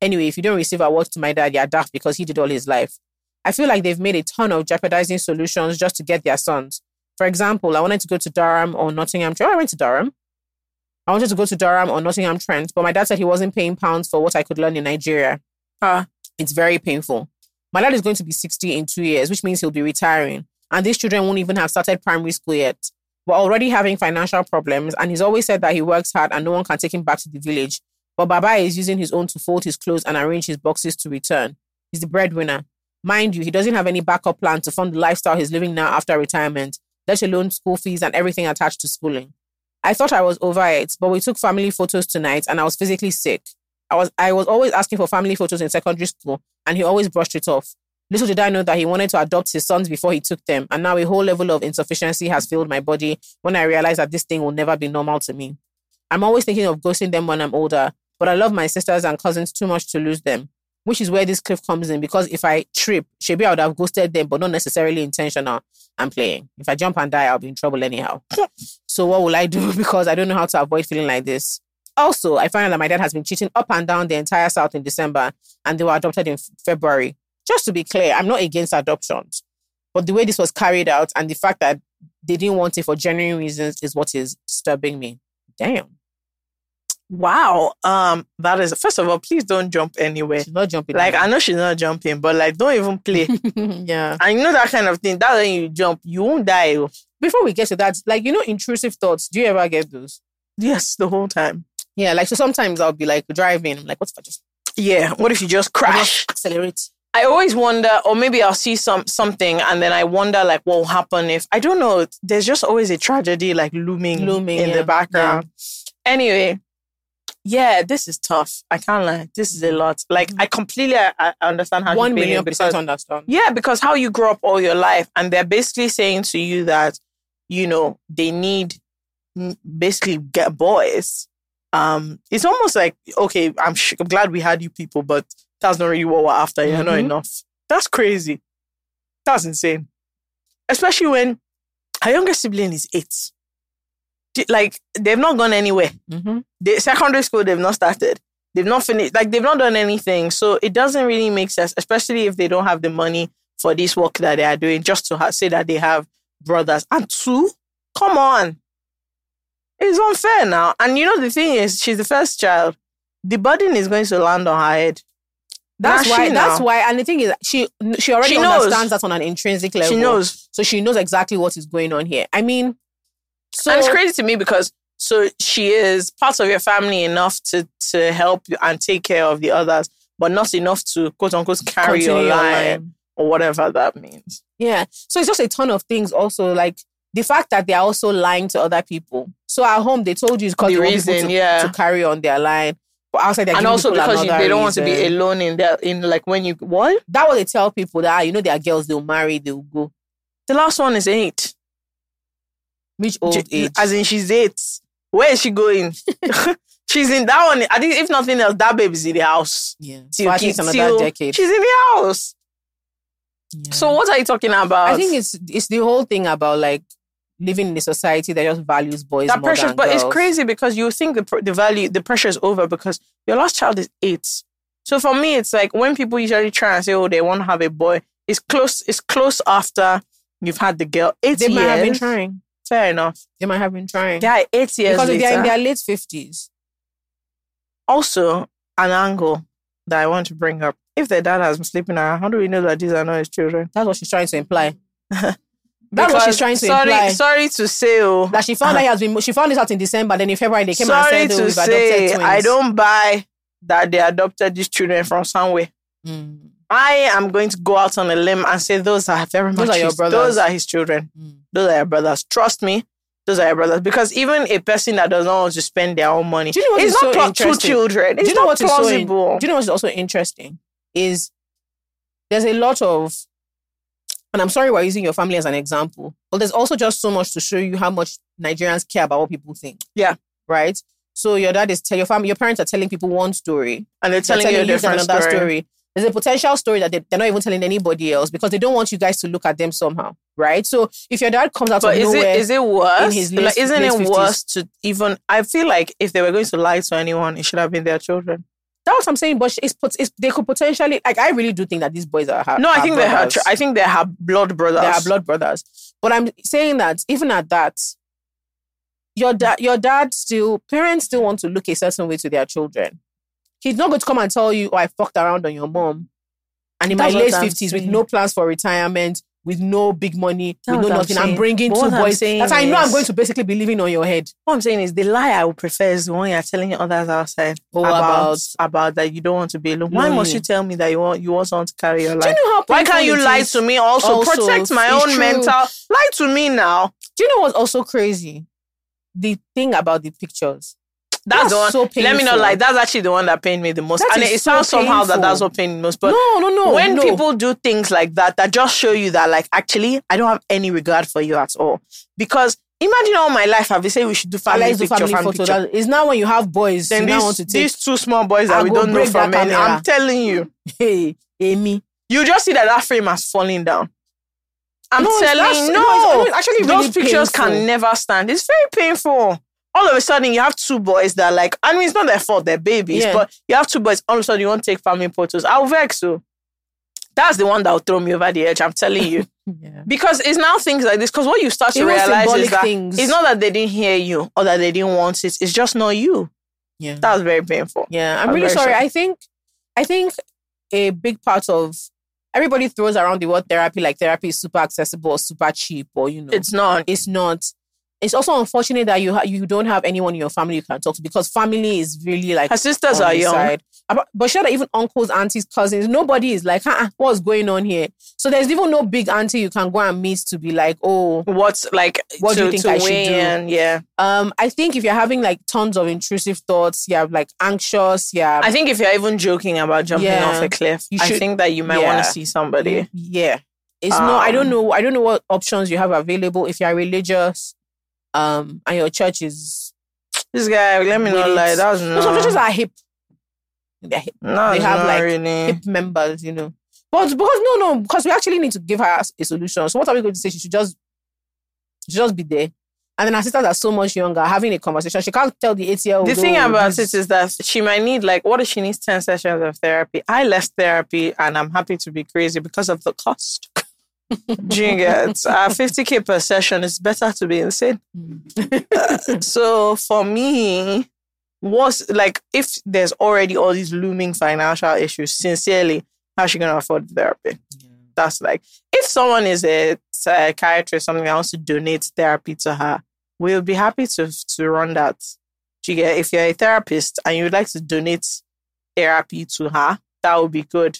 Anyway, if you don't receive awards to my dad, you're daft because he did all his life. I feel like they've made a ton of jeopardizing solutions just to get their sons. For example, I wanted to go to Durham or Nottingham. Oh, I went to Durham. I wanted to go to Durham or Nottingham Trent, but my dad said he wasn't paying pounds for what I could learn in Nigeria. Ah, it's very painful. My dad is going to be 60 in two years, which means he'll be retiring. And these children won't even have started primary school yet. We're already having financial problems, and he's always said that he works hard and no one can take him back to the village. But Baba is using his own to fold his clothes and arrange his boxes to return. He's the breadwinner. Mind you, he doesn't have any backup plan to fund the lifestyle he's living now after retirement, let alone school fees and everything attached to schooling. I thought I was over it, but we took family photos tonight and I was physically sick. I was I was always asking for family photos in secondary school and he always brushed it off. Little did I know that he wanted to adopt his sons before he took them, and now a whole level of insufficiency has filled my body when I realize that this thing will never be normal to me. I'm always thinking of ghosting them when I'm older, but I love my sisters and cousins too much to lose them, which is where this cliff comes in because if I trip, maybe I would have ghosted them, but not necessarily intentional. I'm playing. If I jump and die, I'll be in trouble anyhow. so what will I do? Because I don't know how to avoid feeling like this. Also, I found out that my dad has been cheating up and down the entire South in December and they were adopted in February. Just to be clear, I'm not against adoptions, but the way this was carried out and the fact that they didn't want it for genuine reasons is what is disturbing me. Damn. Wow. Um, that is first of all, please don't jump anywhere. She's not jumping. Like I know she's not jumping, but like don't even play. yeah. I know that kind of thing. That when you jump, you won't die. oh. Before we get to that, like you know, intrusive thoughts. Do you ever get those? Yes, the whole time. Yeah, like so sometimes I'll be like driving. I'm like, what's if I just Yeah. What if you just crash? accelerate? I always wonder, or maybe I'll see some something, and then I wonder like what will happen if I don't know. There's just always a tragedy like looming, Looming, in yeah, the background. Anyway, yeah, this is tough. I can't lie. This is a lot. Like I completely I, I understand how One million percent understand. Yeah, because how you grow up all your life, and they're basically saying to you that, you know, they need mm, basically get boys. Um, it's almost like okay, I'm, sh- I'm glad we had you people, but that's not really what we're after. You're not Mhm. enough. That's crazy. That's insane. Especially when her younger sibling is eight. Like they've not gone anywhere Mm-hmm. the secondary school they've not started they've not finished like they've not done anything so it doesn't really make sense especially if they don't have the money for this work that they are doing just to ha- say that they have brothers and two come on it's unfair now and you know the thing is she's the first child the burden is going to land on her head That's Now why. That's now- why. And the thing is, she she already She knows. understands that on an intrinsic level. she knows so she knows exactly what is going on here. I mean, so and it's crazy to me because so she is part of your family enough to to help you and take care of the others but not enough to quote unquote carry your your line line. or whatever that means Yeah. So it's just a ton of things. Also, like the fact that they're also lying to other people. So at home, they told you it's because The they reason, to, yeah. to carry on their line. But outside, they're and also because you, they don't want to be alone in their in like when you what That what they tell people that ah, you know they are girls. They'll marry. They'll go. the last one is eight Which old J- age? as in she's eight where is she going she's in that one i think if nothing else that baby's in the house yeah. Till For at least another decade. she's in the house Yeah. so what are you talking about I think it's it's the whole thing about like living in a society that just values boys that pressure but it's crazy because you think the, the value the pressure is over because your last child is eight so for me it's like when people usually try and say oh they want to have a boy it's close it's close after you've had the girl eight They years might have been trying. Fair enough They might have been trying. yeah eight years because if they're in their late fifties, Also, an angle that I want to bring up. If the dad has been sleeping around, how do we know that these are not his children? That's what she's trying to imply. That's what she's trying to sorry, imply. Sorry to say, oh, That she found that he has been. She found this out in December. Then in February they came sorry and said, "Oh, to say, adopted twins." I don't buy that they adopted these children from somewhere. Mm. I am going to go out on a limb and say those are very much Those are your his, brothers. those are his children. Mm. Those are your brothers. Trust me, those are your brothers. Because even a person that does not want to spend their own money, Do you know what it's not so two children. It's Do you know not is so in- plausible. Do you know what's also interesting is there's a lot of, and I'm sorry we're using your family as an example, but there's also just so much to show you how much Nigerians care about what people think. Yeah. Right. So your dad is tell your family, your parents are telling people one story, and they're they're telling, you a different another story. story. There's a potential story that they, they're not even telling anybody else because they don't want you guys to look at them somehow, right? So if your dad comes out But of is nowhere, it is it worse? in his like, isn't late it 50s? worse to even? I feel like if they were going to lie to anyone, it should have been their children. that's what I'm saying. But it's, it's they could potentially like I really do think that these boys are. No, I are think they have. brothers. I think they have blood brothers. they are blood brothers. But I'm saying that even at that, your dad, your dad still, parents still want to look a certain way to their children. He's not going to come and tell you, "Oh, I fucked around on your mom," and in That's my late fifties with no plans for retirement, with no big money, That's with no what I'm nothing, I'm bringing But two boys. saying That I know I'm going to basically be living on your head. What I'm saying is the lie I would prefer is the one you're telling others outside Oh, about, about- about that you don't want to be alone. Why must mm. you tell me that you want you want someone to carry your life? Do you know how? Why can't you lie to me also? Also, Protect my own true. mental. Lie to me now. Do you know what's also crazy? The thing about the pictures. That's, That's the one. so painful. Let me not lie. That's actually the one that pained me the most. That and it so sounds somehow that that's what pained me most. But no, no, no. when no. people do things like that, that just show you that, like, actually, I don't have any regard for you at all. Because imagine all my life I've been saying we should do family the picture, family family photo. picture. Is now when you have boys, Then you now want these, to take. these two small boys that I we don't know from men. I'm telling you, Hey, Amy. you just see that that frame has fallen down. I'm No, telling you, no, no, it's actually those really pictures painful. can never stand. It's very painful. All of a sudden, you have two boys that are like, I mean, it's not their fault, they're babies, Yeah. but you have two boys. All of a sudden, you want to take family photos. I'll vex you. That's the one that will throw me over the edge. I'm telling you. Yeah. Because it's now things like this. Because what you start to Even realize is that things. it's not that they didn't hear you or that they didn't want it. It's just not you. Yeah. That was very painful. Yeah. I'm I'm really sorry. sorry. I think I think a big part of everybody throws around the word therapy like therapy is super accessible or super cheap or you know It's not. it's not. It's also unfortunate that you ha- you don't have anyone in your family you can talk to because family is really like Her sisters are young. side. But, sure that even uncles, aunties, cousins, nobody is like, huh, what's going on here? So there's even no big auntie you can go and meet to be like, oh, What's like What to, do you think to I should weigh do? in, Yeah. um, I think if you're having like tons of intrusive thoughts, you're like anxious, yeah, I think if you're even joking about jumping Yeah. off a cliff, You I think that you might want to see somebody. yeah. It's not. I don't Um, know. I don't know what options you have available if you're religious, um, and your church is. This guy, let me not lie, it. that was No, some churches are hip. They're hip, no, they have, like, really. hip members, you know. But because no, no, because we actually need to give her a solution. So what are we going to say? She should just, she should just be there. And then her sisters are so much younger, having a conversation. She can't tell the eight year old. The thing about this. it is that she might need like what if she needs 10 sessions of therapy? I left therapy and I'm happy to be crazy because of the cost. Do you get uh, 50k per session? It's better to be insane. Uh, so for me, was like if there's already all these looming financial issues, sincerely, how's she gonna afford therapy? That's like if someone is a psychiatrist, something that wants to donate therapy to her, we'll be happy to to run that. Do you get if you're a therapist and you would like to donate therapy to her, that would be good.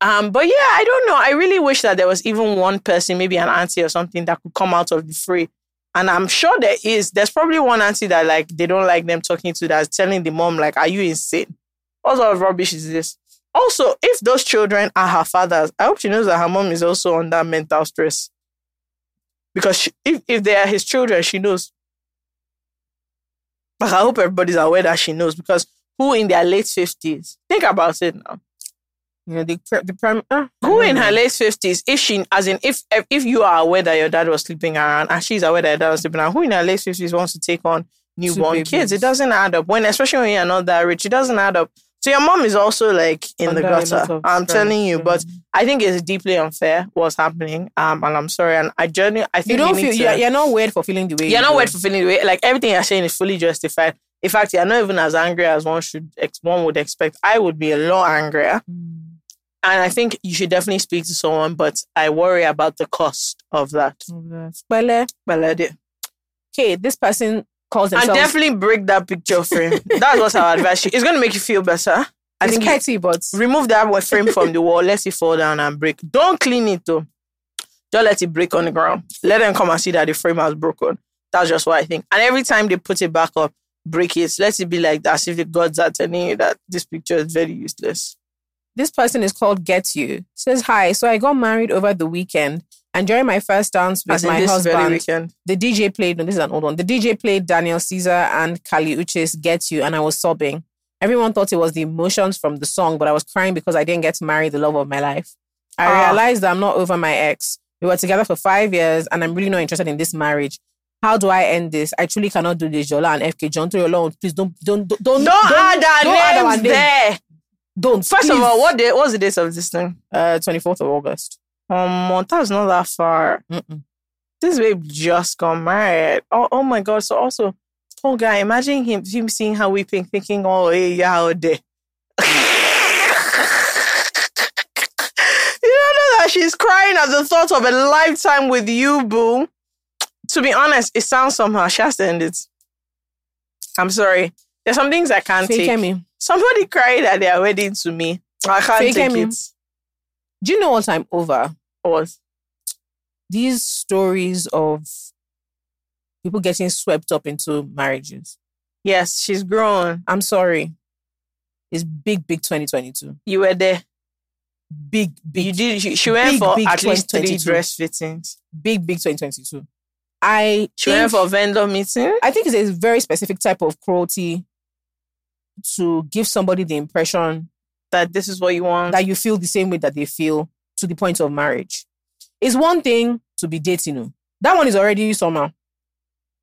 Um, but yeah, I don't know. I really wish that there was even one person, maybe an auntie or something, that could come out of the fray. And I'm sure there is. There's probably one auntie that like they don't like them talking to that's telling the mom, like, are you insane? What sort of rubbish is this? Also, if those children are her fathers, I hope she knows that her mom is also under mental stress. Because she, if, if they are his children, she knows. Like, I hope everybody's aware that she knows because who in their late 50s, think about it now. You know, the, pre- the prime, uh, Who in her late 50s, if she, as in, if if you are aware that your dad was sleeping around and she's aware that your dad was sleeping around, who in her late 50s wants to take on newborn kids? It doesn't add up. When, especially when you're not that rich, it doesn't add up. So your mom is also like in Under the gutter. I'm telling you, but I think it's deeply unfair what's happening. Um, and I'm sorry. And I genuinely, I think you don't feel to- you're, you're not weird for feeling the way you're you not do. wait for feeling the way. Like everything you're saying is fully justified. In fact, you're not even as angry as one should one would expect. I would be a lot angrier. Mm. And I think you should definitely speak to someone, but I worry about the cost of that. Well, Well, I did. okay, this person calls themselves. And definitely break that picture frame. That's what I advise you. It's going to make you feel better. I it's think you- petty, but remove that frame from the wall, let it fall down and break. Don't clean it though. Just let it break on the ground. Let them come and see that the frame has broken. That's just what I think. And every time they put it back up, break it. Let it be like that. As if the gods are telling you that this picture is very useless. This person is called Get You. Says hi. So I got married over the weekend, and during my first dance with my husband, the DJ played. No, this is an old one. The DJ played Daniel Caesar and Kali Uchis "Get You," and I was sobbing. Everyone thought it was the emotions from the song, but I was crying because I didn't get to marry the love of my life. I Ah. realized that I'm not over my ex. We were together for five years, and I'm really not interested in this marriage. How do I end this? I truly cannot do this. Jola and FK John to your loan. Please don't don't don't don't, Don't, add our don't add our names name. there. Don't. First of all, what day, what's the date of this thing? Uh, twenty fourth of August. Um, that's not that far. Mm-mm. This babe just got married. Oh, oh my god! So also, poor guy. Imagine him him seeing her weeping, thinking, "Oh, hey, yeah, out there." you don't know that she's crying at the thought of a lifetime with you, boo. To be honest, it sounds somehow. She has to end it. I'm sorry. There's some things I can't Fake take. me. Somebody cried at their wedding to me. I can't Fake take me. it. Do you know what I'm over? What? These stories of people getting swept up into marriages. Yes, she's grown. I'm sorry. It's big, big 2022. You were there. Big, big, You did. She, she went Big, for big at least three dress fittings. big, big 2022. I She think, went for vendor meeting. I think it's a very specific type of cruelty to give somebody the impression That this is what you want. that you feel the same way that they feel to the point of marriage. It's one thing to be dating. oh. That one is already somehow.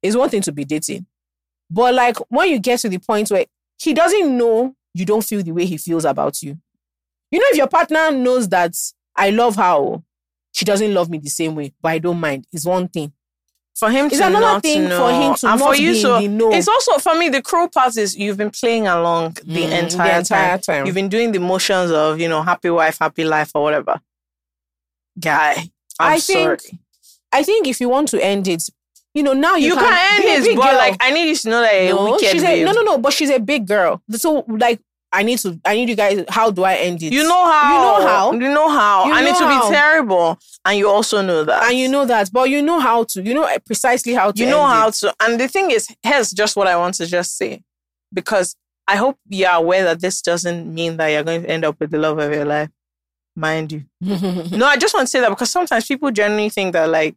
It's one thing to be dating. But like when you get to the point where he doesn't know you don't feel the way he feels about you. You know, if your partner knows that I love her, oh, she doesn't love me the same way, but I don't mind. It's one thing. For him It's to another not thing know. for him to and for you to. the know. It's also for me. The cruel part is you've been playing along the, Mm, entire, entire time. time. You've been doing the motions of you know happy wife, happy life, or whatever. Guy, I'm I think sorry. I think if you want to end it, you know, now you, You can end be a this, but girl. like I need you to know that a no, wicked she's a, no, no, no. But she's a big girl. So like, I need to. I need you guys. How do I end it? You know how. You know how. You know how. You and it will how. be terrible. And you also know that. and you know that. But you know how to. You know precisely how to. you know how it. to. And the thing is, here's just what I want to just say. Because I hope you're aware that this doesn't mean that you're going to end up with the love of your life. Mind you. No, I just want to say that because sometimes people generally think that like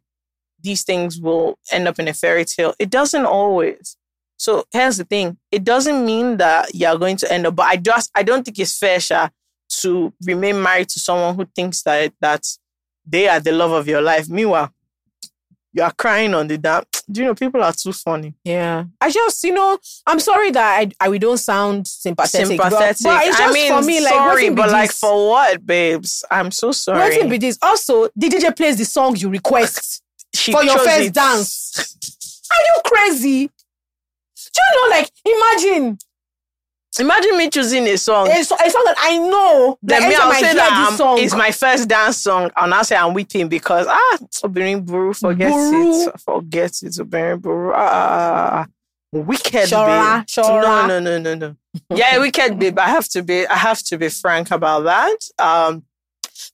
these things will end up in a fairy tale. It doesn't always. So here's the thing: it doesn't mean that you're going to end up. But I just I don't think it's fair, Sha, to remain married to someone who thinks that that they are the love of your life. Meanwhile, you are crying on the damn. Do you know people are too funny? Yeah. I just, you know, I'm sorry that I, I we don't sound sympathetic. but- Sympathetic. But, it's just I mean, for me, like, sorry, but like this? for what, babes? I'm so sorry. Wetin be this? Also, the DJ plays the song you request for your first it. dance. Are you crazy? Do you know, like, imagine Imagine me choosing a song. a, a song that I know that Then me, I'll say that song, it's my first dance song, and I'll say I'm weeping because ah, Obirin Buru, forget Buru. it, forget it, Obirin Buru, ah, wicked Shora, babe. Shora. No, no, no, no, no. yeah, wicked babe. I have to be, I have to be frank about that. Um,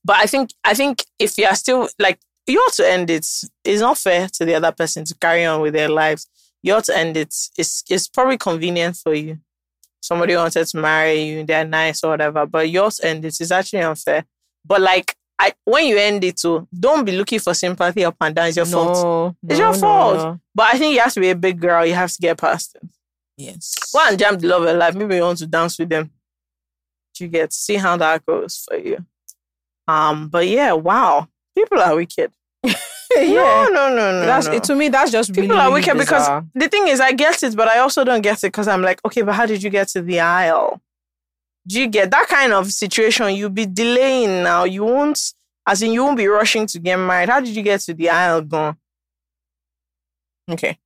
but I think, I think if you are still like, you ought to end it. It's not fair to the other person to carry on with their lives. You ought to end it. It's, it's probably convenient for you somebody wanted to marry you, they're nice or whatever, but yours end it is actually unfair. But like I when you end it too, don't be looking for sympathy up and down. It's your fault. no, It's no, your no, fault. no. But I think you have to be a big girl, you have to get past it. Yes. Go and jam the love of life. Maybe you want to dance with them. You get see how that goes for you. Um, but yeah, wow. People are wicked. yeah. No, no, no, no. That's no. it, to me. That's just People really, are really wicked because the thing is, I get it, but I also don't get it because I'm like, okay, but how did you get to the aisle? Do you get that kind of situation? You'll be delaying now. You won't, as in, you won't be rushing to get married. How did you get to the aisle gone? Okay.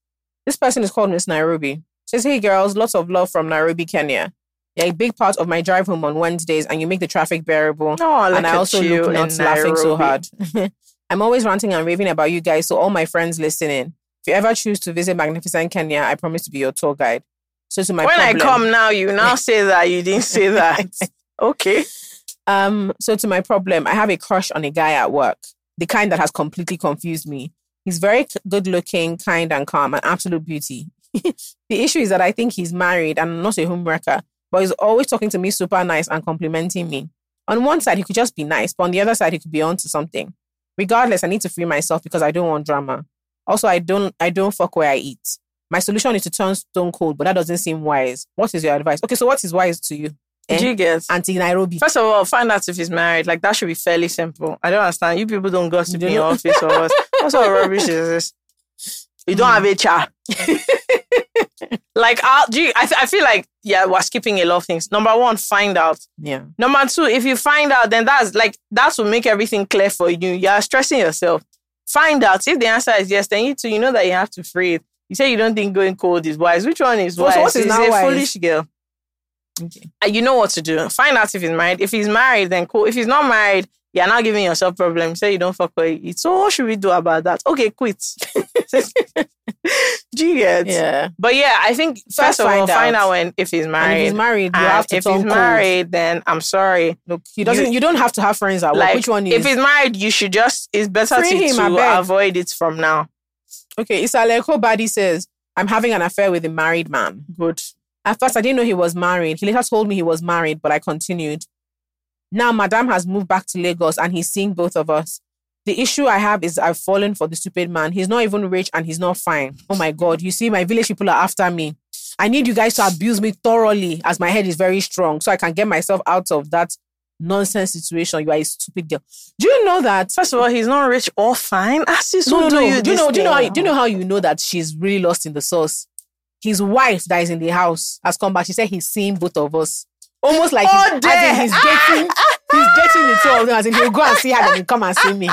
This person is called Miss Nairobi. Says, hey girls, lots of love from Nairobi, Kenya. You're a big part of my drive home on Wednesdays, and you make the traffic bearable. Oh, look and I also you look not laughing so hard. I'm always ranting and raving about you guys, so all my friends listening, if you ever choose to visit magnificent Kenya, I promise to be your tour guide. So to my when problem, I come now, you now say that you didn't say that. okay. Um, so to my problem, I have a crush on a guy at work, the kind that has completely confused me. He's very good looking, kind and calm, an absolute beauty. the issue is that I think he's married and not a homewrecker, but he's always talking to me super nice and complimenting me. On one side, he could just be nice, but on the other side, he could be onto something. Regardless, I need to free myself because I don't want drama. Also, I don't I don't fuck where I eat. My solution is to turn stone cold, but that doesn't seem wise. What is your advice? Okay, so what is wise to you? Eh? Do you get? Anti Nairobi. First of all, find out if he's married. Like that should be fairly simple. I don't understand. You people don't gossip in your office or what? What sort of rubbish is this? You don't have a HR. like, uh, do you, I, I feel like yeah, we're skipping a lot of things. Number one, find out. Yeah. Number two, if you find out, then that's like that will make everything clear for you. You're stressing yourself. Find out if the answer is yes, then you too, you know that you have to free it. You say you don't think going cold is wise. Which one is wise? what is Is now a wise? foolish girl. Okay. Uh, you know what to do. Find out if he's married. If he's married, then cool. If he's not married, you're not giving yourself problems. Say you don't fuck with it. So what should we do about that? Okay, quit. do you get? Yeah. But yeah, I think first, First of all, find find out. out when if he's And married. if he's married, you have to if he's cold. married, then I'm sorry. Look, he doesn't. You, don't have to have friends at work. Like, Which one is? if he's married, you should just. It's better Free to, him, to avoid it from now. okay, Isaleko Badi says, "I'm having an affair with a married man." Good. At first, I didn't know he was married. He later told me he was married, but I continued. Now, Madame has moved back to Lagos, and he's seeing both of us. The issue I have is I've fallen for the stupid man. He's not even rich, and he's not fine. Oh my God! You see, my village people are after me. I need you guys to abuse me thoroughly, as my head is very strong, so I can get myself out of that nonsense situation. You are a stupid girl. Do you know that? First of all, he's not rich or fine. Ah, Ask this No, no, no. you do you know? Do you know? How, do you know how you know that she's really lost in the sauce? His wife that is in the house has come back. She said he's seeing both of us, almost like Oh, he's, as in he's dating. he's dating the two of them. As in he'll go and see her, then he'll come and see me.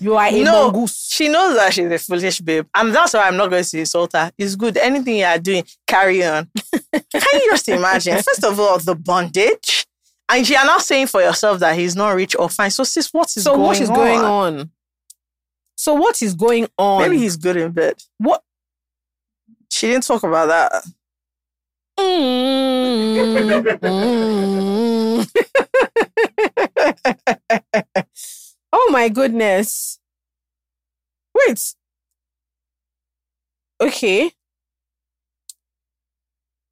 You are a No. mongoose. She knows that she's a foolish babe. And that's why I'm not going to insult her. It's good. Anything you are doing, carry on. Can you just imagine? First of all, the bondage. And you are not saying for yourself that he's not rich or fine. So, sis, what is So going what is on? going on? So what is going on? Maybe he's good in bed. what? She didn't talk about that. Mm, oh my goodness. Wait. Okay.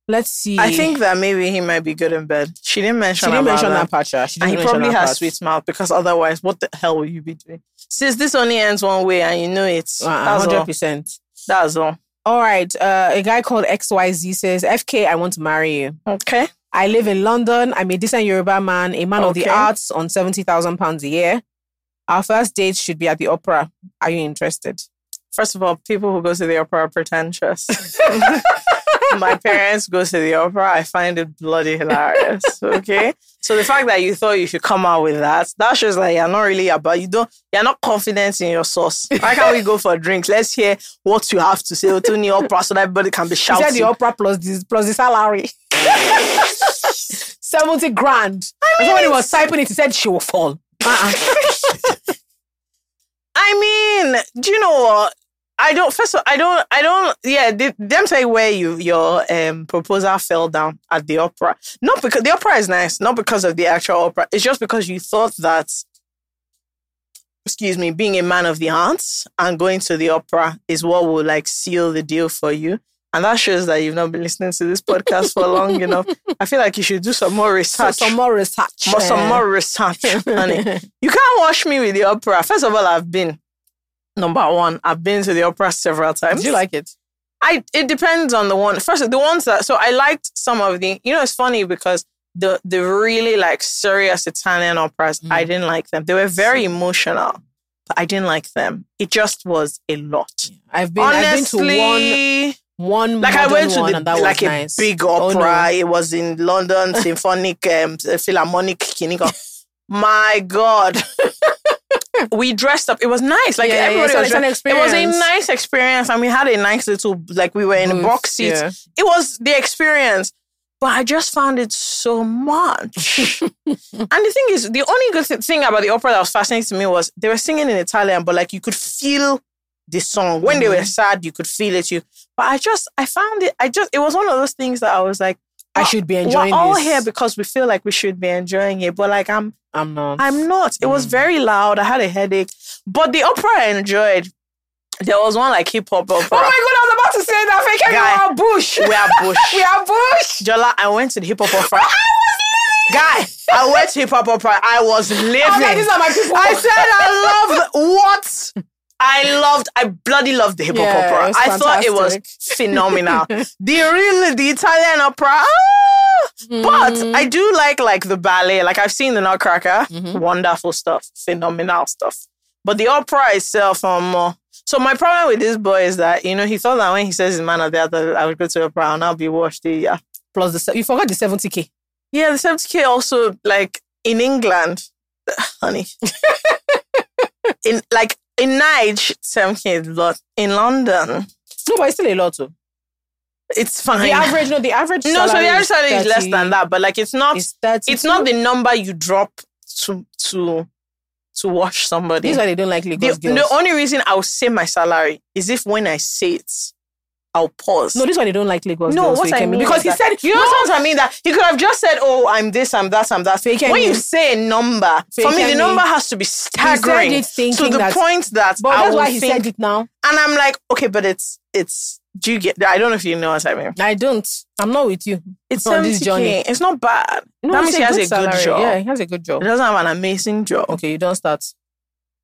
Let's see. I think that maybe he might be good in bed. She didn't mention. she didn't mention that. part. She And didn't he probably has part. sweet mouth because otherwise, what the hell will you be doing? Since this only ends one way and you know it. Uh, Hundred all. percent. That's all. All right. Uh, a guy called XYZ says, FK, I want to marry you. Okay. I live in London. I'm a decent Yoruba man, a man of the arts on 70,000 pounds a year. Our first date should be at the opera. Are you interested? First of all, people who go to the opera are pretentious. My parents go to the opera. I find it bloody hilarious. Okay. So the fact that you thought you should come out with that, that shows that you're not really about you don't you're not confident in your source. Why can't we go for a drink? Let's hear what you have to say to the opera so that everybody can be shouting. said the opera plus this plus the salary. 70 grand. I mean, when he was typing it, he said she will fall. Uh-uh. I mean, do you know what? I don't. First of all, I don't. I don't. Yeah, the, them say where you your um proposal fell down at the opera. Not because the opera is nice. Not because of the actual opera. It's just because you thought that. Excuse me, being a man of the arts and going to the opera is what will like seal the deal for you. And that shows that you've not been listening to this podcast for long enough. I feel like you should do some more So, research. some more research. more, some more research, honey. You can't watch me with the opera. First of all, I've been number one. I've been to the opera several times. Did you like it? I it depends on the one. First, the ones that so I liked some of the. You know, it's funny because the the really like serious Italian operas, I Mm. didn't like them. They were very emotional, but I didn't like them. It just was a lot. I've been, I've been to one, Honestly, one like I went to the like a nice. big Oh, no. opera. It was in London Symphonic um, Philharmonic. My God. we dressed up. It was nice. Like Yeah, yeah, everybody so was an dressed- It was a nice experience, and we had a nice little like we were in Booth, box seats. yeah. It was the experience. But I just found it so much. and the thing is, the only good th- thing about the opera that was fascinating to me was they were singing in Italian, but like you could feel the song. When they were Mm-hmm. sad, you could feel it. You, but I just, I found it. I just, it was one of those things that I was like, I should be enjoying We're all this. here because we feel like we should be enjoying it, but like I'm, I'm not. I'm not. It was Mm. very loud. I had a headache, but the opera I enjoyed. There was one like hip hop opera. oh my god, I was about to say that. Fake Guy. we are bush. we are bush. we are bush. Jola, I went to the hip hop opera. Guy, I went to hip hop opera. I was living. I was like, these are my people. I said I loved what? I loved, I bloody loved the hip hop Yeah, opera. I thought it was phenomenal. the real, the Italian opera. ah! But Mm. I do like like the ballet. Like I've seen the Nutcracker. Mhm. Wonderful stuff. Phenomenal stuff. But the opera itself, um, uh, so my problem with this boy is that, you know, he thought that when he says his man of the other, I would go to opera and I'll be washed. Yeah. plus the you forgot the 70k. Yeah, the 70k also like in England, honey. in like in Niger, 70k is lot. In London, No, but it's still a lot too. it's fine. The average, no, the average. no, so the average salary is less than that, but like it's not It's 30. it's not the number you drop to to to wash somebody. This is why they don't like The, Lagos girls. the only reason I'll say my salary is if when I say it, I'll pause. no, this one they don't like Lagos No, girls. what I mean because he that- said you know what I mean. That he could have just said, "Oh, I'm this, I'm that, I'm that." Fake when you say a number, for me, the Fake number has to be staggering to the that. point that but I that's why he think. said it now. And I'm like, okay, but it's it's. Do you get? I don't know if you know what I mean. I don't. I'm not with you. It's On this journey. It's not bad. No, that means he has a good salary. job. Yeah, he has a good job. He doesn't have an amazing job. Okay, you don't start.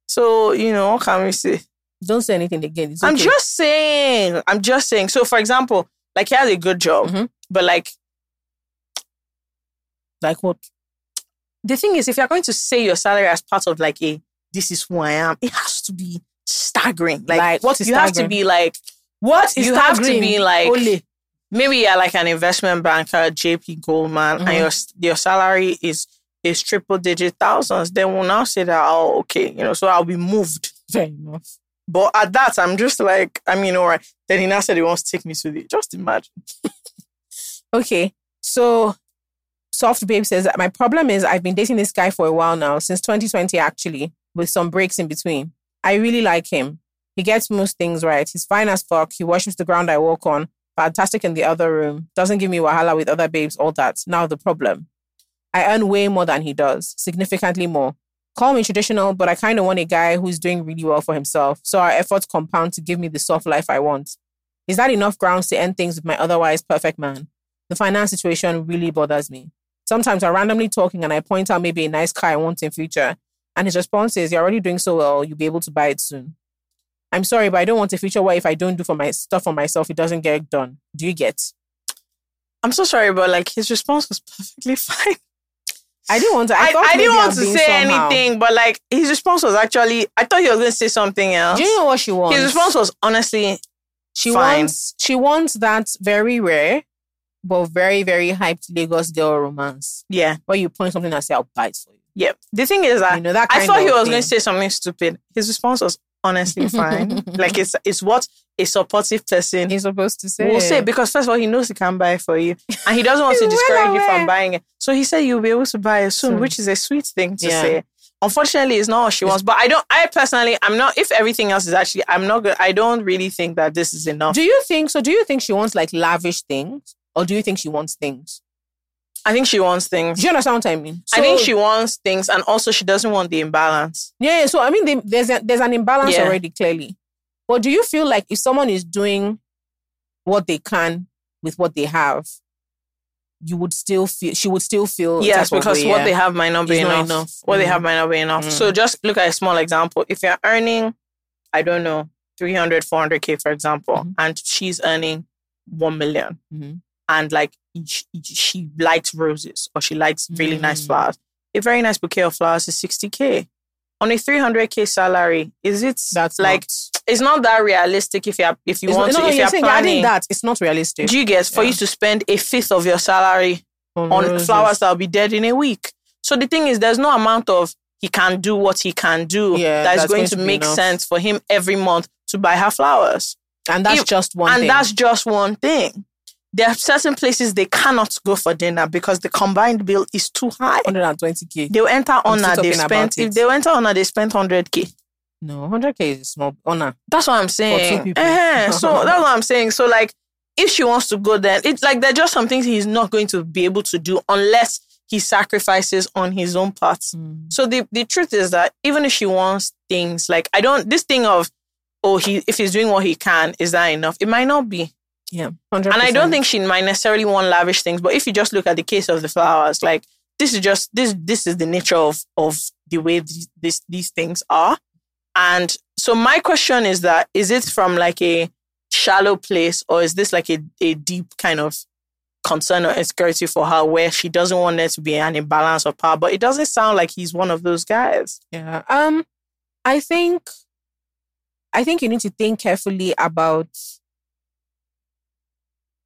So you know, what can we say? Don't say anything again. It's I'm okay. just saying. I'm just saying. So, for example, like he has a good job, Mhm. but like like what? the thing is, if you're going to say your salary as part of like a this is who I am, it has to be staggering. Like, Like, what is you have to be like What is you have to staggering? be like Only. maybe you're like an investment banker, JP Goldman, Mhm. and your your salary is is triple digit thousands. Then we'll now say that oh okay, you know, so I'll be moved. Fair enough. But at that, I'm just like, I mean, all right. Then he now said he wants to take me to the. Just imagine. Okay, so Soft Babe says my problem is I've been dating this guy for a while now, since 2020 actually, with some breaks in between. I really like him. He gets most things right. He's fine as fuck. He worships the ground I walk on. Fantastic in the other room. Doesn't give me wahala with other babes, all that. Now the problem. I earn way more than he does, significantly more. Call me traditional, but I kind of want a guy who's doing really well for himself. So our efforts compound to give me the soft life I want. Is that enough grounds to end things with my otherwise perfect man? The finance situation really bothers me. Sometimes I'm randomly talking and I point out maybe a nice car I want in future. And his response is, You're already doing so well, you'll be able to buy it soon. I'm sorry, but I don't want a future where if I don't do for my stuff for myself, it doesn't get done. Do you get? I'm so sorry, but like his response was perfectly fine. I didn't want to. I, I, I didn't want to say somehow. anything, but like his response was actually, I thought he was going to say something else. Do you know what she wants? His response was honestly, she fine. wants she wants that very rare, but very very hyped Lagos girl romance yeah, where you point something and say I'll buy it for you. yeah. The thing is that You know that. I thought he was thing. going to say something stupid. His response was honestly fine. like it's it's what a supportive person He's supposed to say. will say because first of all he knows he can buy for you and he doesn't want to He's well discourage you from buying it. So he said you'll be able to buy it soon, Soon. which is a sweet thing to Yeah. say. Unfortunately, it's not what she wants. But I don't. I personally, I'm not. If everything else is actually, I'm not good. I don't really think that this is enough. Do you think so? Do you think she wants like lavish things, or do you think she wants things? I think she wants things. Do you understand what I mean? I think she wants things, and also she doesn't want the imbalance. Yeah. So I mean, they, there's a, there's an imbalance Yeah. already clearly. But do you feel like if someone is doing what they can with what they have, you would still feel she would still feel Yes, because way, what yeah. they have might not be It's not enough. enough. What they Mhm. have might not be enough. Mm. So just look at a small example. If you're earning, I don't know, 300, 400K, for example, Mhm. and she's earning 1 million, Mhm. And like she, she likes roses or she likes really nice Mm. flowers, a very nice bouquet of flowers is 60K. On a 300K salary, is it That's like, not, it's not that realistic if you're, if you it's want not, to, no, if you're you're saying you're adding planning. that it's not realistic. Do you guess for Yeah. you to spend a fifth of your salary on roses. flowers that'll be dead in a week. So the thing is, there's no amount of he can do what he can do Yeah, that is going going to to make enough. sense for him every month to buy her flowers. And that's If- just one and thing. that's just one thing. There are certain places they cannot go for dinner because the combined bill is too high. 120k. They'll enter honor, they spent if they enter honor, they spent 100k. No, 100k is small honor. That's what I'm saying. people. Eh, so that's what I'm saying. So like, if she wants to go, then it's like there are just some things he's not going to be able to do unless he sacrifices on his own part. So the the truth is that even if she wants things like I don't this thing of oh he if he's doing what he can is that enough? It might not be. Yeah, 100%. And I don't think she might necessarily want lavish things. But if you just look at the case of the flowers, like this is just this this is the nature of of the way these these, these things are. And so my question is that is it from like a shallow place or is this like a, a deep kind of concern or insecurity for her where she doesn't want there to be an imbalance of power? But it doesn't sound like he's one of those guys. Yeah. Um, I think, I think you need to think carefully about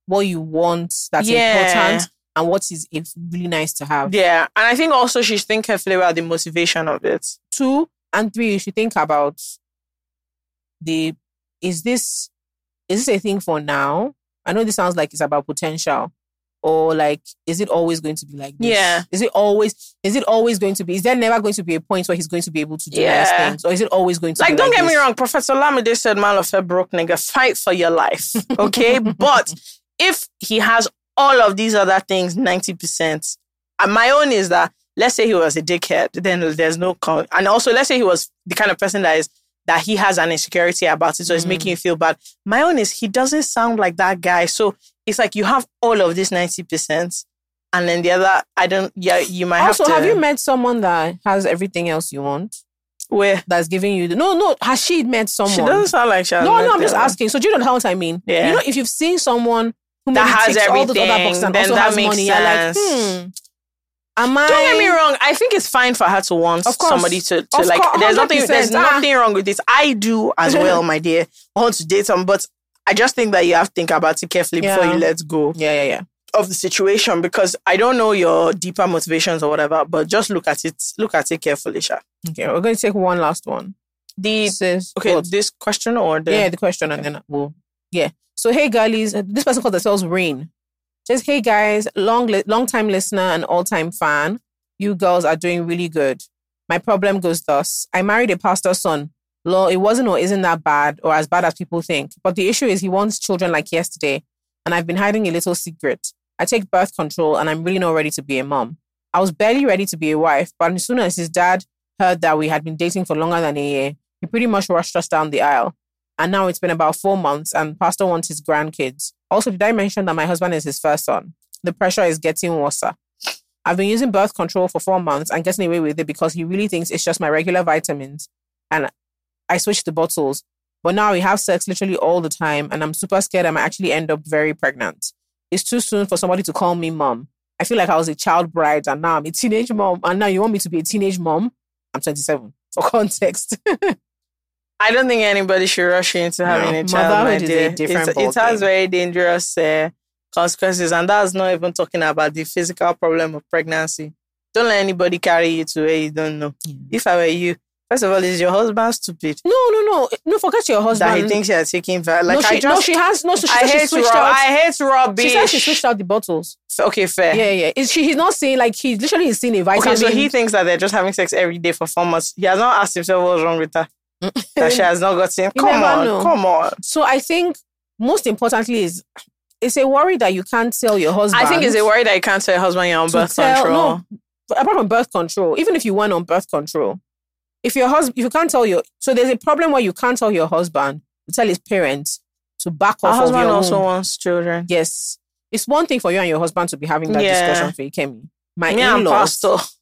what you want that's Yeah. important and what is if really nice to have. Yeah. And I think also she should think carefully about the motivation of it. Two and three, you should think about the is this is this a thing for now? I know this sounds like it's about potential. Or like, is it always going to be like this? Yeah. Is it always is it always going to be? Is there never going to be a point where he's going to be able to do Yeah. nice things? Or is it always going to Like, don't like get me wrong, Professor Lamide said, man of a broke nigga, fight for your life. Okay. but if he has all of these other things, 90%, and my own is that, let's say he was a dickhead, then there's no, con- and also let's say he was the kind of person that is, that he has an insecurity about it, so it's Mm. making you feel bad. My own is he doesn't sound like that guy. So it's like you have all of this 90%, and then the other, I don't, yeah, you might Also, have to. have you met someone that has everything else you want? Where? That's giving you the no, no. Has she met someone? She doesn't sound like she has no, no. I'm just asking. So do you know what I mean? Yeah. You know, if you've seen someone That has ticks all everything, boxes and then also that has makes money, you're like, sense. hmm. Am I? Don't get me wrong. I think it's fine for her to want somebody to, to Of like. course, there's nothing. There's 100%. Ah. nothing wrong with this. I do as well, my dear. I want to date someone, but I just think that you have to think about it carefully before you let go Yeah, yeah, yeah. of the situation because I don't know your deeper motivations or whatever. But just look at it. Look at it carefully, Sha. Okay, we're going to take one last one. The It says, okay, what? this question or the yeah, the question, and then we'll, yeah. So, hey, girlies, this person called themselves Rain. Just, hey, guys, long, long time listener and all time fan. You girls are doing really good. My problem goes thus I married a pastor's son. Law, it wasn't or isn't that bad or as bad as people think. But the issue is he wants children like yesterday, and I've been hiding a little secret. I take birth control, and I'm really not ready to be a mom. I was barely ready to be a wife, but as soon as his dad heard that we had been dating for longer than a year, he pretty much rushed us down the aisle. And now it's been about four months, and Pastor wants his grandkids. Also, did I mention that my husband is his first son? The pressure is getting worse. I've been using birth control for four months and getting away with it because he really thinks it's just my regular vitamins. And I switched the bottles. But now we have sex literally all the time, and I'm super scared I might actually end up very pregnant. It's too soon for somebody to call me mom. I feel like I was a child bride, and now I'm a teenage mom. And now you want me to be a teenage mom? I'm 27, for context. I don't think anybody should rush into having No, a child. motherhood is a different It, it has very dangerous uh, consequences, and that's not even talking about the physical problem of pregnancy. Don't let anybody carry you to where you don't know. If I were you, first of all, is your husband stupid No, no, no, no. Forget your husband. that he thinks you're taking? Like no, she, I just, no, she has no. So she, I said she hate switched rub- out. I hate rubbish. she said she switched out the bottles. Okay, fair. Yeah, yeah. Is she? He's not saying like he literally is seeing a vitamin. Okay, so he thinks that they're just having sex every day for four months. He has not asked himself what's wrong with her. That she has not gotten. You Come on, know. come on. So I think most importantly is it's a worry that you can't tell your husband. I think it's a worry that you can't tell your husband you're on birth tell- control. no, apart from birth control, even if you went on birth control, if your husband, if you can't tell your, so there's a problem where you can't tell your husband to tell his parents to back off of husband your also wants children. Yes, it's one thing for you and your husband to be having that Yeah. discussion for Ikemi. My and in-laws. pastor.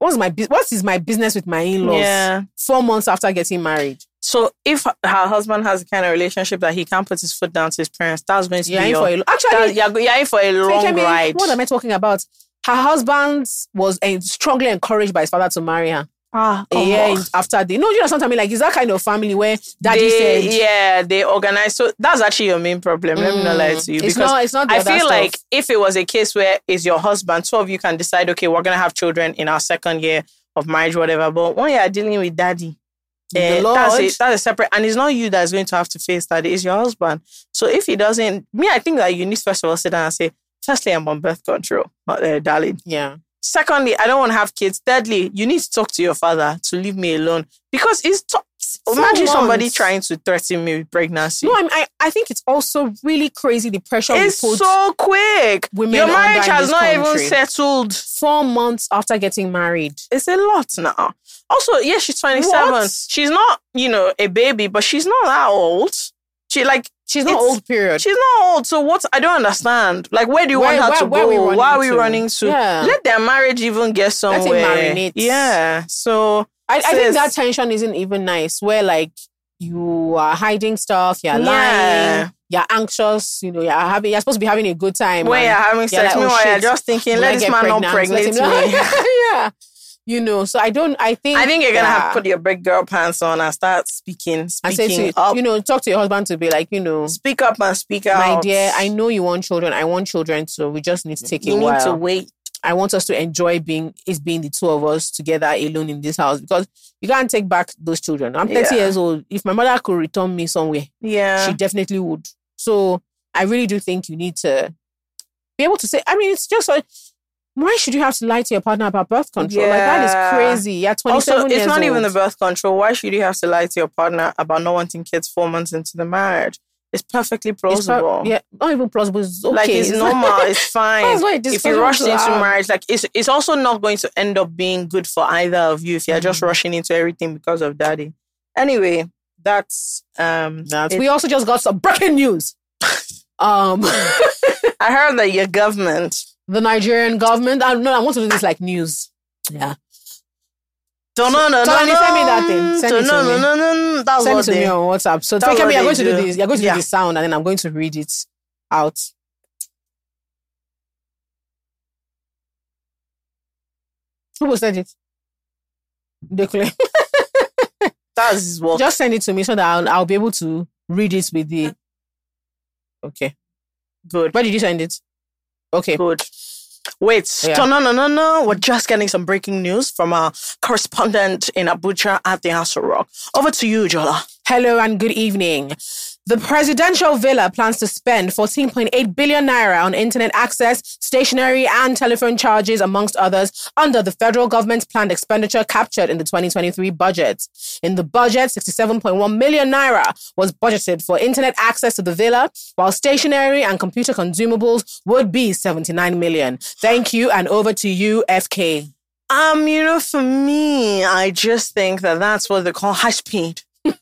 What's my what is my business with my in-laws? Yeah. Four months after getting married. So if her husband has the kind of relationship that he can't put his foot down to his parents, that's going to You're be in your, for a lo- that- actually. you're, you're in for a long Ikemi, ride. What am I talking about? Her husband was uh, strongly encouraged by his father to marry her. Ah, A come year on. after the no, you know something I mean. Like, is that kind of family where daddy They- said, yeah, they organize. So that's actually your main problem. Let me not lie to you Mm. It's because not- it's not I feel stuff. like if it was a case where it's your husband, two of you can decide, okay, we're gonna have children in our second year of marriage, whatever. But when you are dealing with daddy, The Lord. that's a, that's a separate, and it's not you that's going to have to face that. It's your husband. So if he doesn't, me, I think that you need first of all sit down and say, firstly, I'm on birth control, uh, darling. Yeah. Secondly, I don't want to have kids. Thirdly, you need to talk to your father to leave me alone because it's to- imagine somebody trying to threaten me with pregnancy. No, I'm, I I think it's also really crazy the pressure it's so quick. women Your marriage has not country. even settled. four months after getting married. It's a lot now. Also, yeah, she's 27. She's not, you know, a baby, but she's not that old. She like She's not It's- old period. she's not old. So what? I don't understand. Like, where do you Where- want her where- to where go? Why are we to? running to? Yeah. Let their marriage even get it somewhere. marinate. Yeah. So I, I think that tension isn't even nice. Where like you are hiding stuff, you're Yeah. lying, you're anxious. You know, you're having. You're supposed to be having a good time. and you're having you're sex, like, oh, meanwhile, you're just thinking, will let I this man not pregnant? pregnant Let me. yeah. You know, so I don't. I think. I think you're gonna have to put your big girl pants on and start speaking, and say speaking to up. you know, talk to your husband to be like, you know, speak up and speak out. my dear, I know you want children. I want children, so we just need to take you a need to wait. I want us to enjoy being is being the two of us together alone in this house because you can't take back those children. I'm 30 Yeah. years old. If my mother could return me somewhere, Yeah. she definitely would. So I really do think you need to be able to say. I mean, it's just like why should you have to lie to your partner about birth control? Like that Yeah. crazy. You're 27 also, it's not even the birth control. Why should you have to lie to your partner about not wanting kids four months into the marriage? It's perfectly It's pro- plausible. yeah, not even plausible. It's okay. Like it's normal. It's fine. That's if you rush into marriage, like it's it's also not going to end up being good for either of you if you're just Mhm. rushing into everything because of daddy. Anyway, that's um That's- it- we also just got some breaking news. um, I heard that your government the Nigerian government. I no, I want to do this like news. Yeah, don't know no no Tolani, send me that thing. Send it to no, me. no, no, no, no. That's send what it to they, me on WhatsApp. So that's what you're they going to do do. this. You're going to Yeah. do the sound, and then I'm going to read it out. Who will send it? Declan. that's his work. Just send it to me so that I'll, I'll be able to read it with the. Okay. Good. Where did you send it? Okay. Good. Wait, Yeah. no, no, no, no, no. We're just getting some breaking news from our correspondent in Abuja at the House of Rock. Over to you, Jola. Hello and good evening. The presidential villa plans to spend 14.8 billion naira on internet access, stationery, and telephone charges, amongst others, under the federal government's planned expenditure captured in the 2023 budget. In the budget, 67.1 million naira was budgeted for internet access to the villa, while stationery and computer consumables would be 79 million. Thank you, and over to you, FK. Um, you know, for me, I just think that that's what they call high speed. um,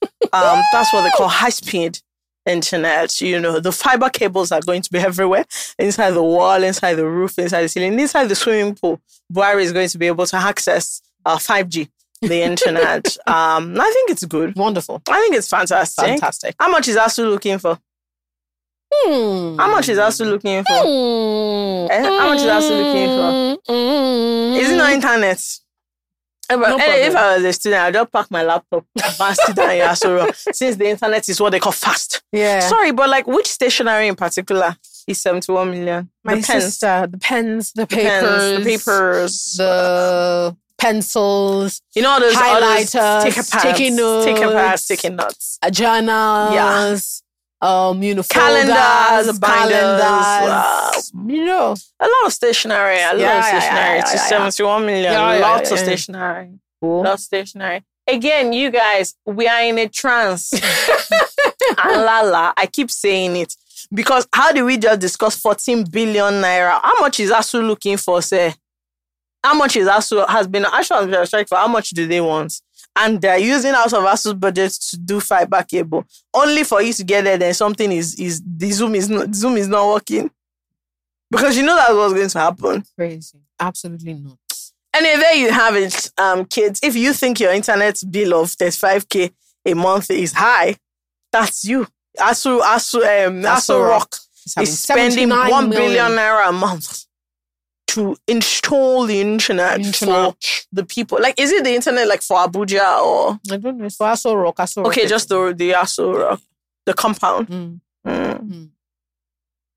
that's what they call high speed internet. You know, the fiber cables are going to be everywhere inside the wall, inside the roof, inside the ceiling, inside the swimming pool. Buhari is going to be able to access uh, 5G, the internet. um, I think it's good. Wonderful. I think it's fantastic. Fantastic. How much is ASUU looking for? Hmm. How much is ASUU looking for? Eh, how much is ASUU looking for? Is it not internet? Eh, No eh, if. I was a student, I'd just pack my laptop and sit down in since the internet is what they call fast. Yeah. Sorry, but like which stationery in particular is 71 million? My the pens, sister, the pens, the the papers, pens, the papers, the pencils, you know, all those all those highlighters, sticker pads, sticky sticker pads, notes. sticky notes, uh, journals, um, you know, calendars, folders, binders. calendars. Wow. You know, A lot of stationery, a lot Yeah, of stationery. yeah, yeah, yeah. 71 million. Lots of stationery. cool. Lots of stationery. Again, you guys, we are in a trance. and Lala, I keep saying it. Because how do we just discuss 14 billion naira? How much is ASUU looking for, say? How much is ASUU has been ASUU has been strike for? How much do they want? And they're using out of ASUU's budget to do fiber cable. Only for you to get there, then something is is the Zoom is not Zoom is not working. Because you know that was going to happen. Crazy. Absolutely not. Anyway, there you have it, um, kids. If you think your internet bill of 35k a month is high, that's you. Aso Aso um Aso Aso Rock Rock is spending one million. billion naira a month to install the internet, Internet. for the people. Like, is it the internet like for Abuja or I don't know. It's for Aso Rock. Aso Rock. okay, just the the Aso Rock, the compound? Mm. Mm. Mm.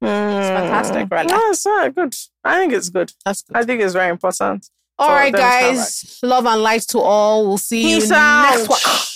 Mm. fantastic, right? Yeah, it's uh, good. I think it's good. That's good. I think it's very important. All right, them to come guys. Love and light to all. We'll see Peace you out. next one.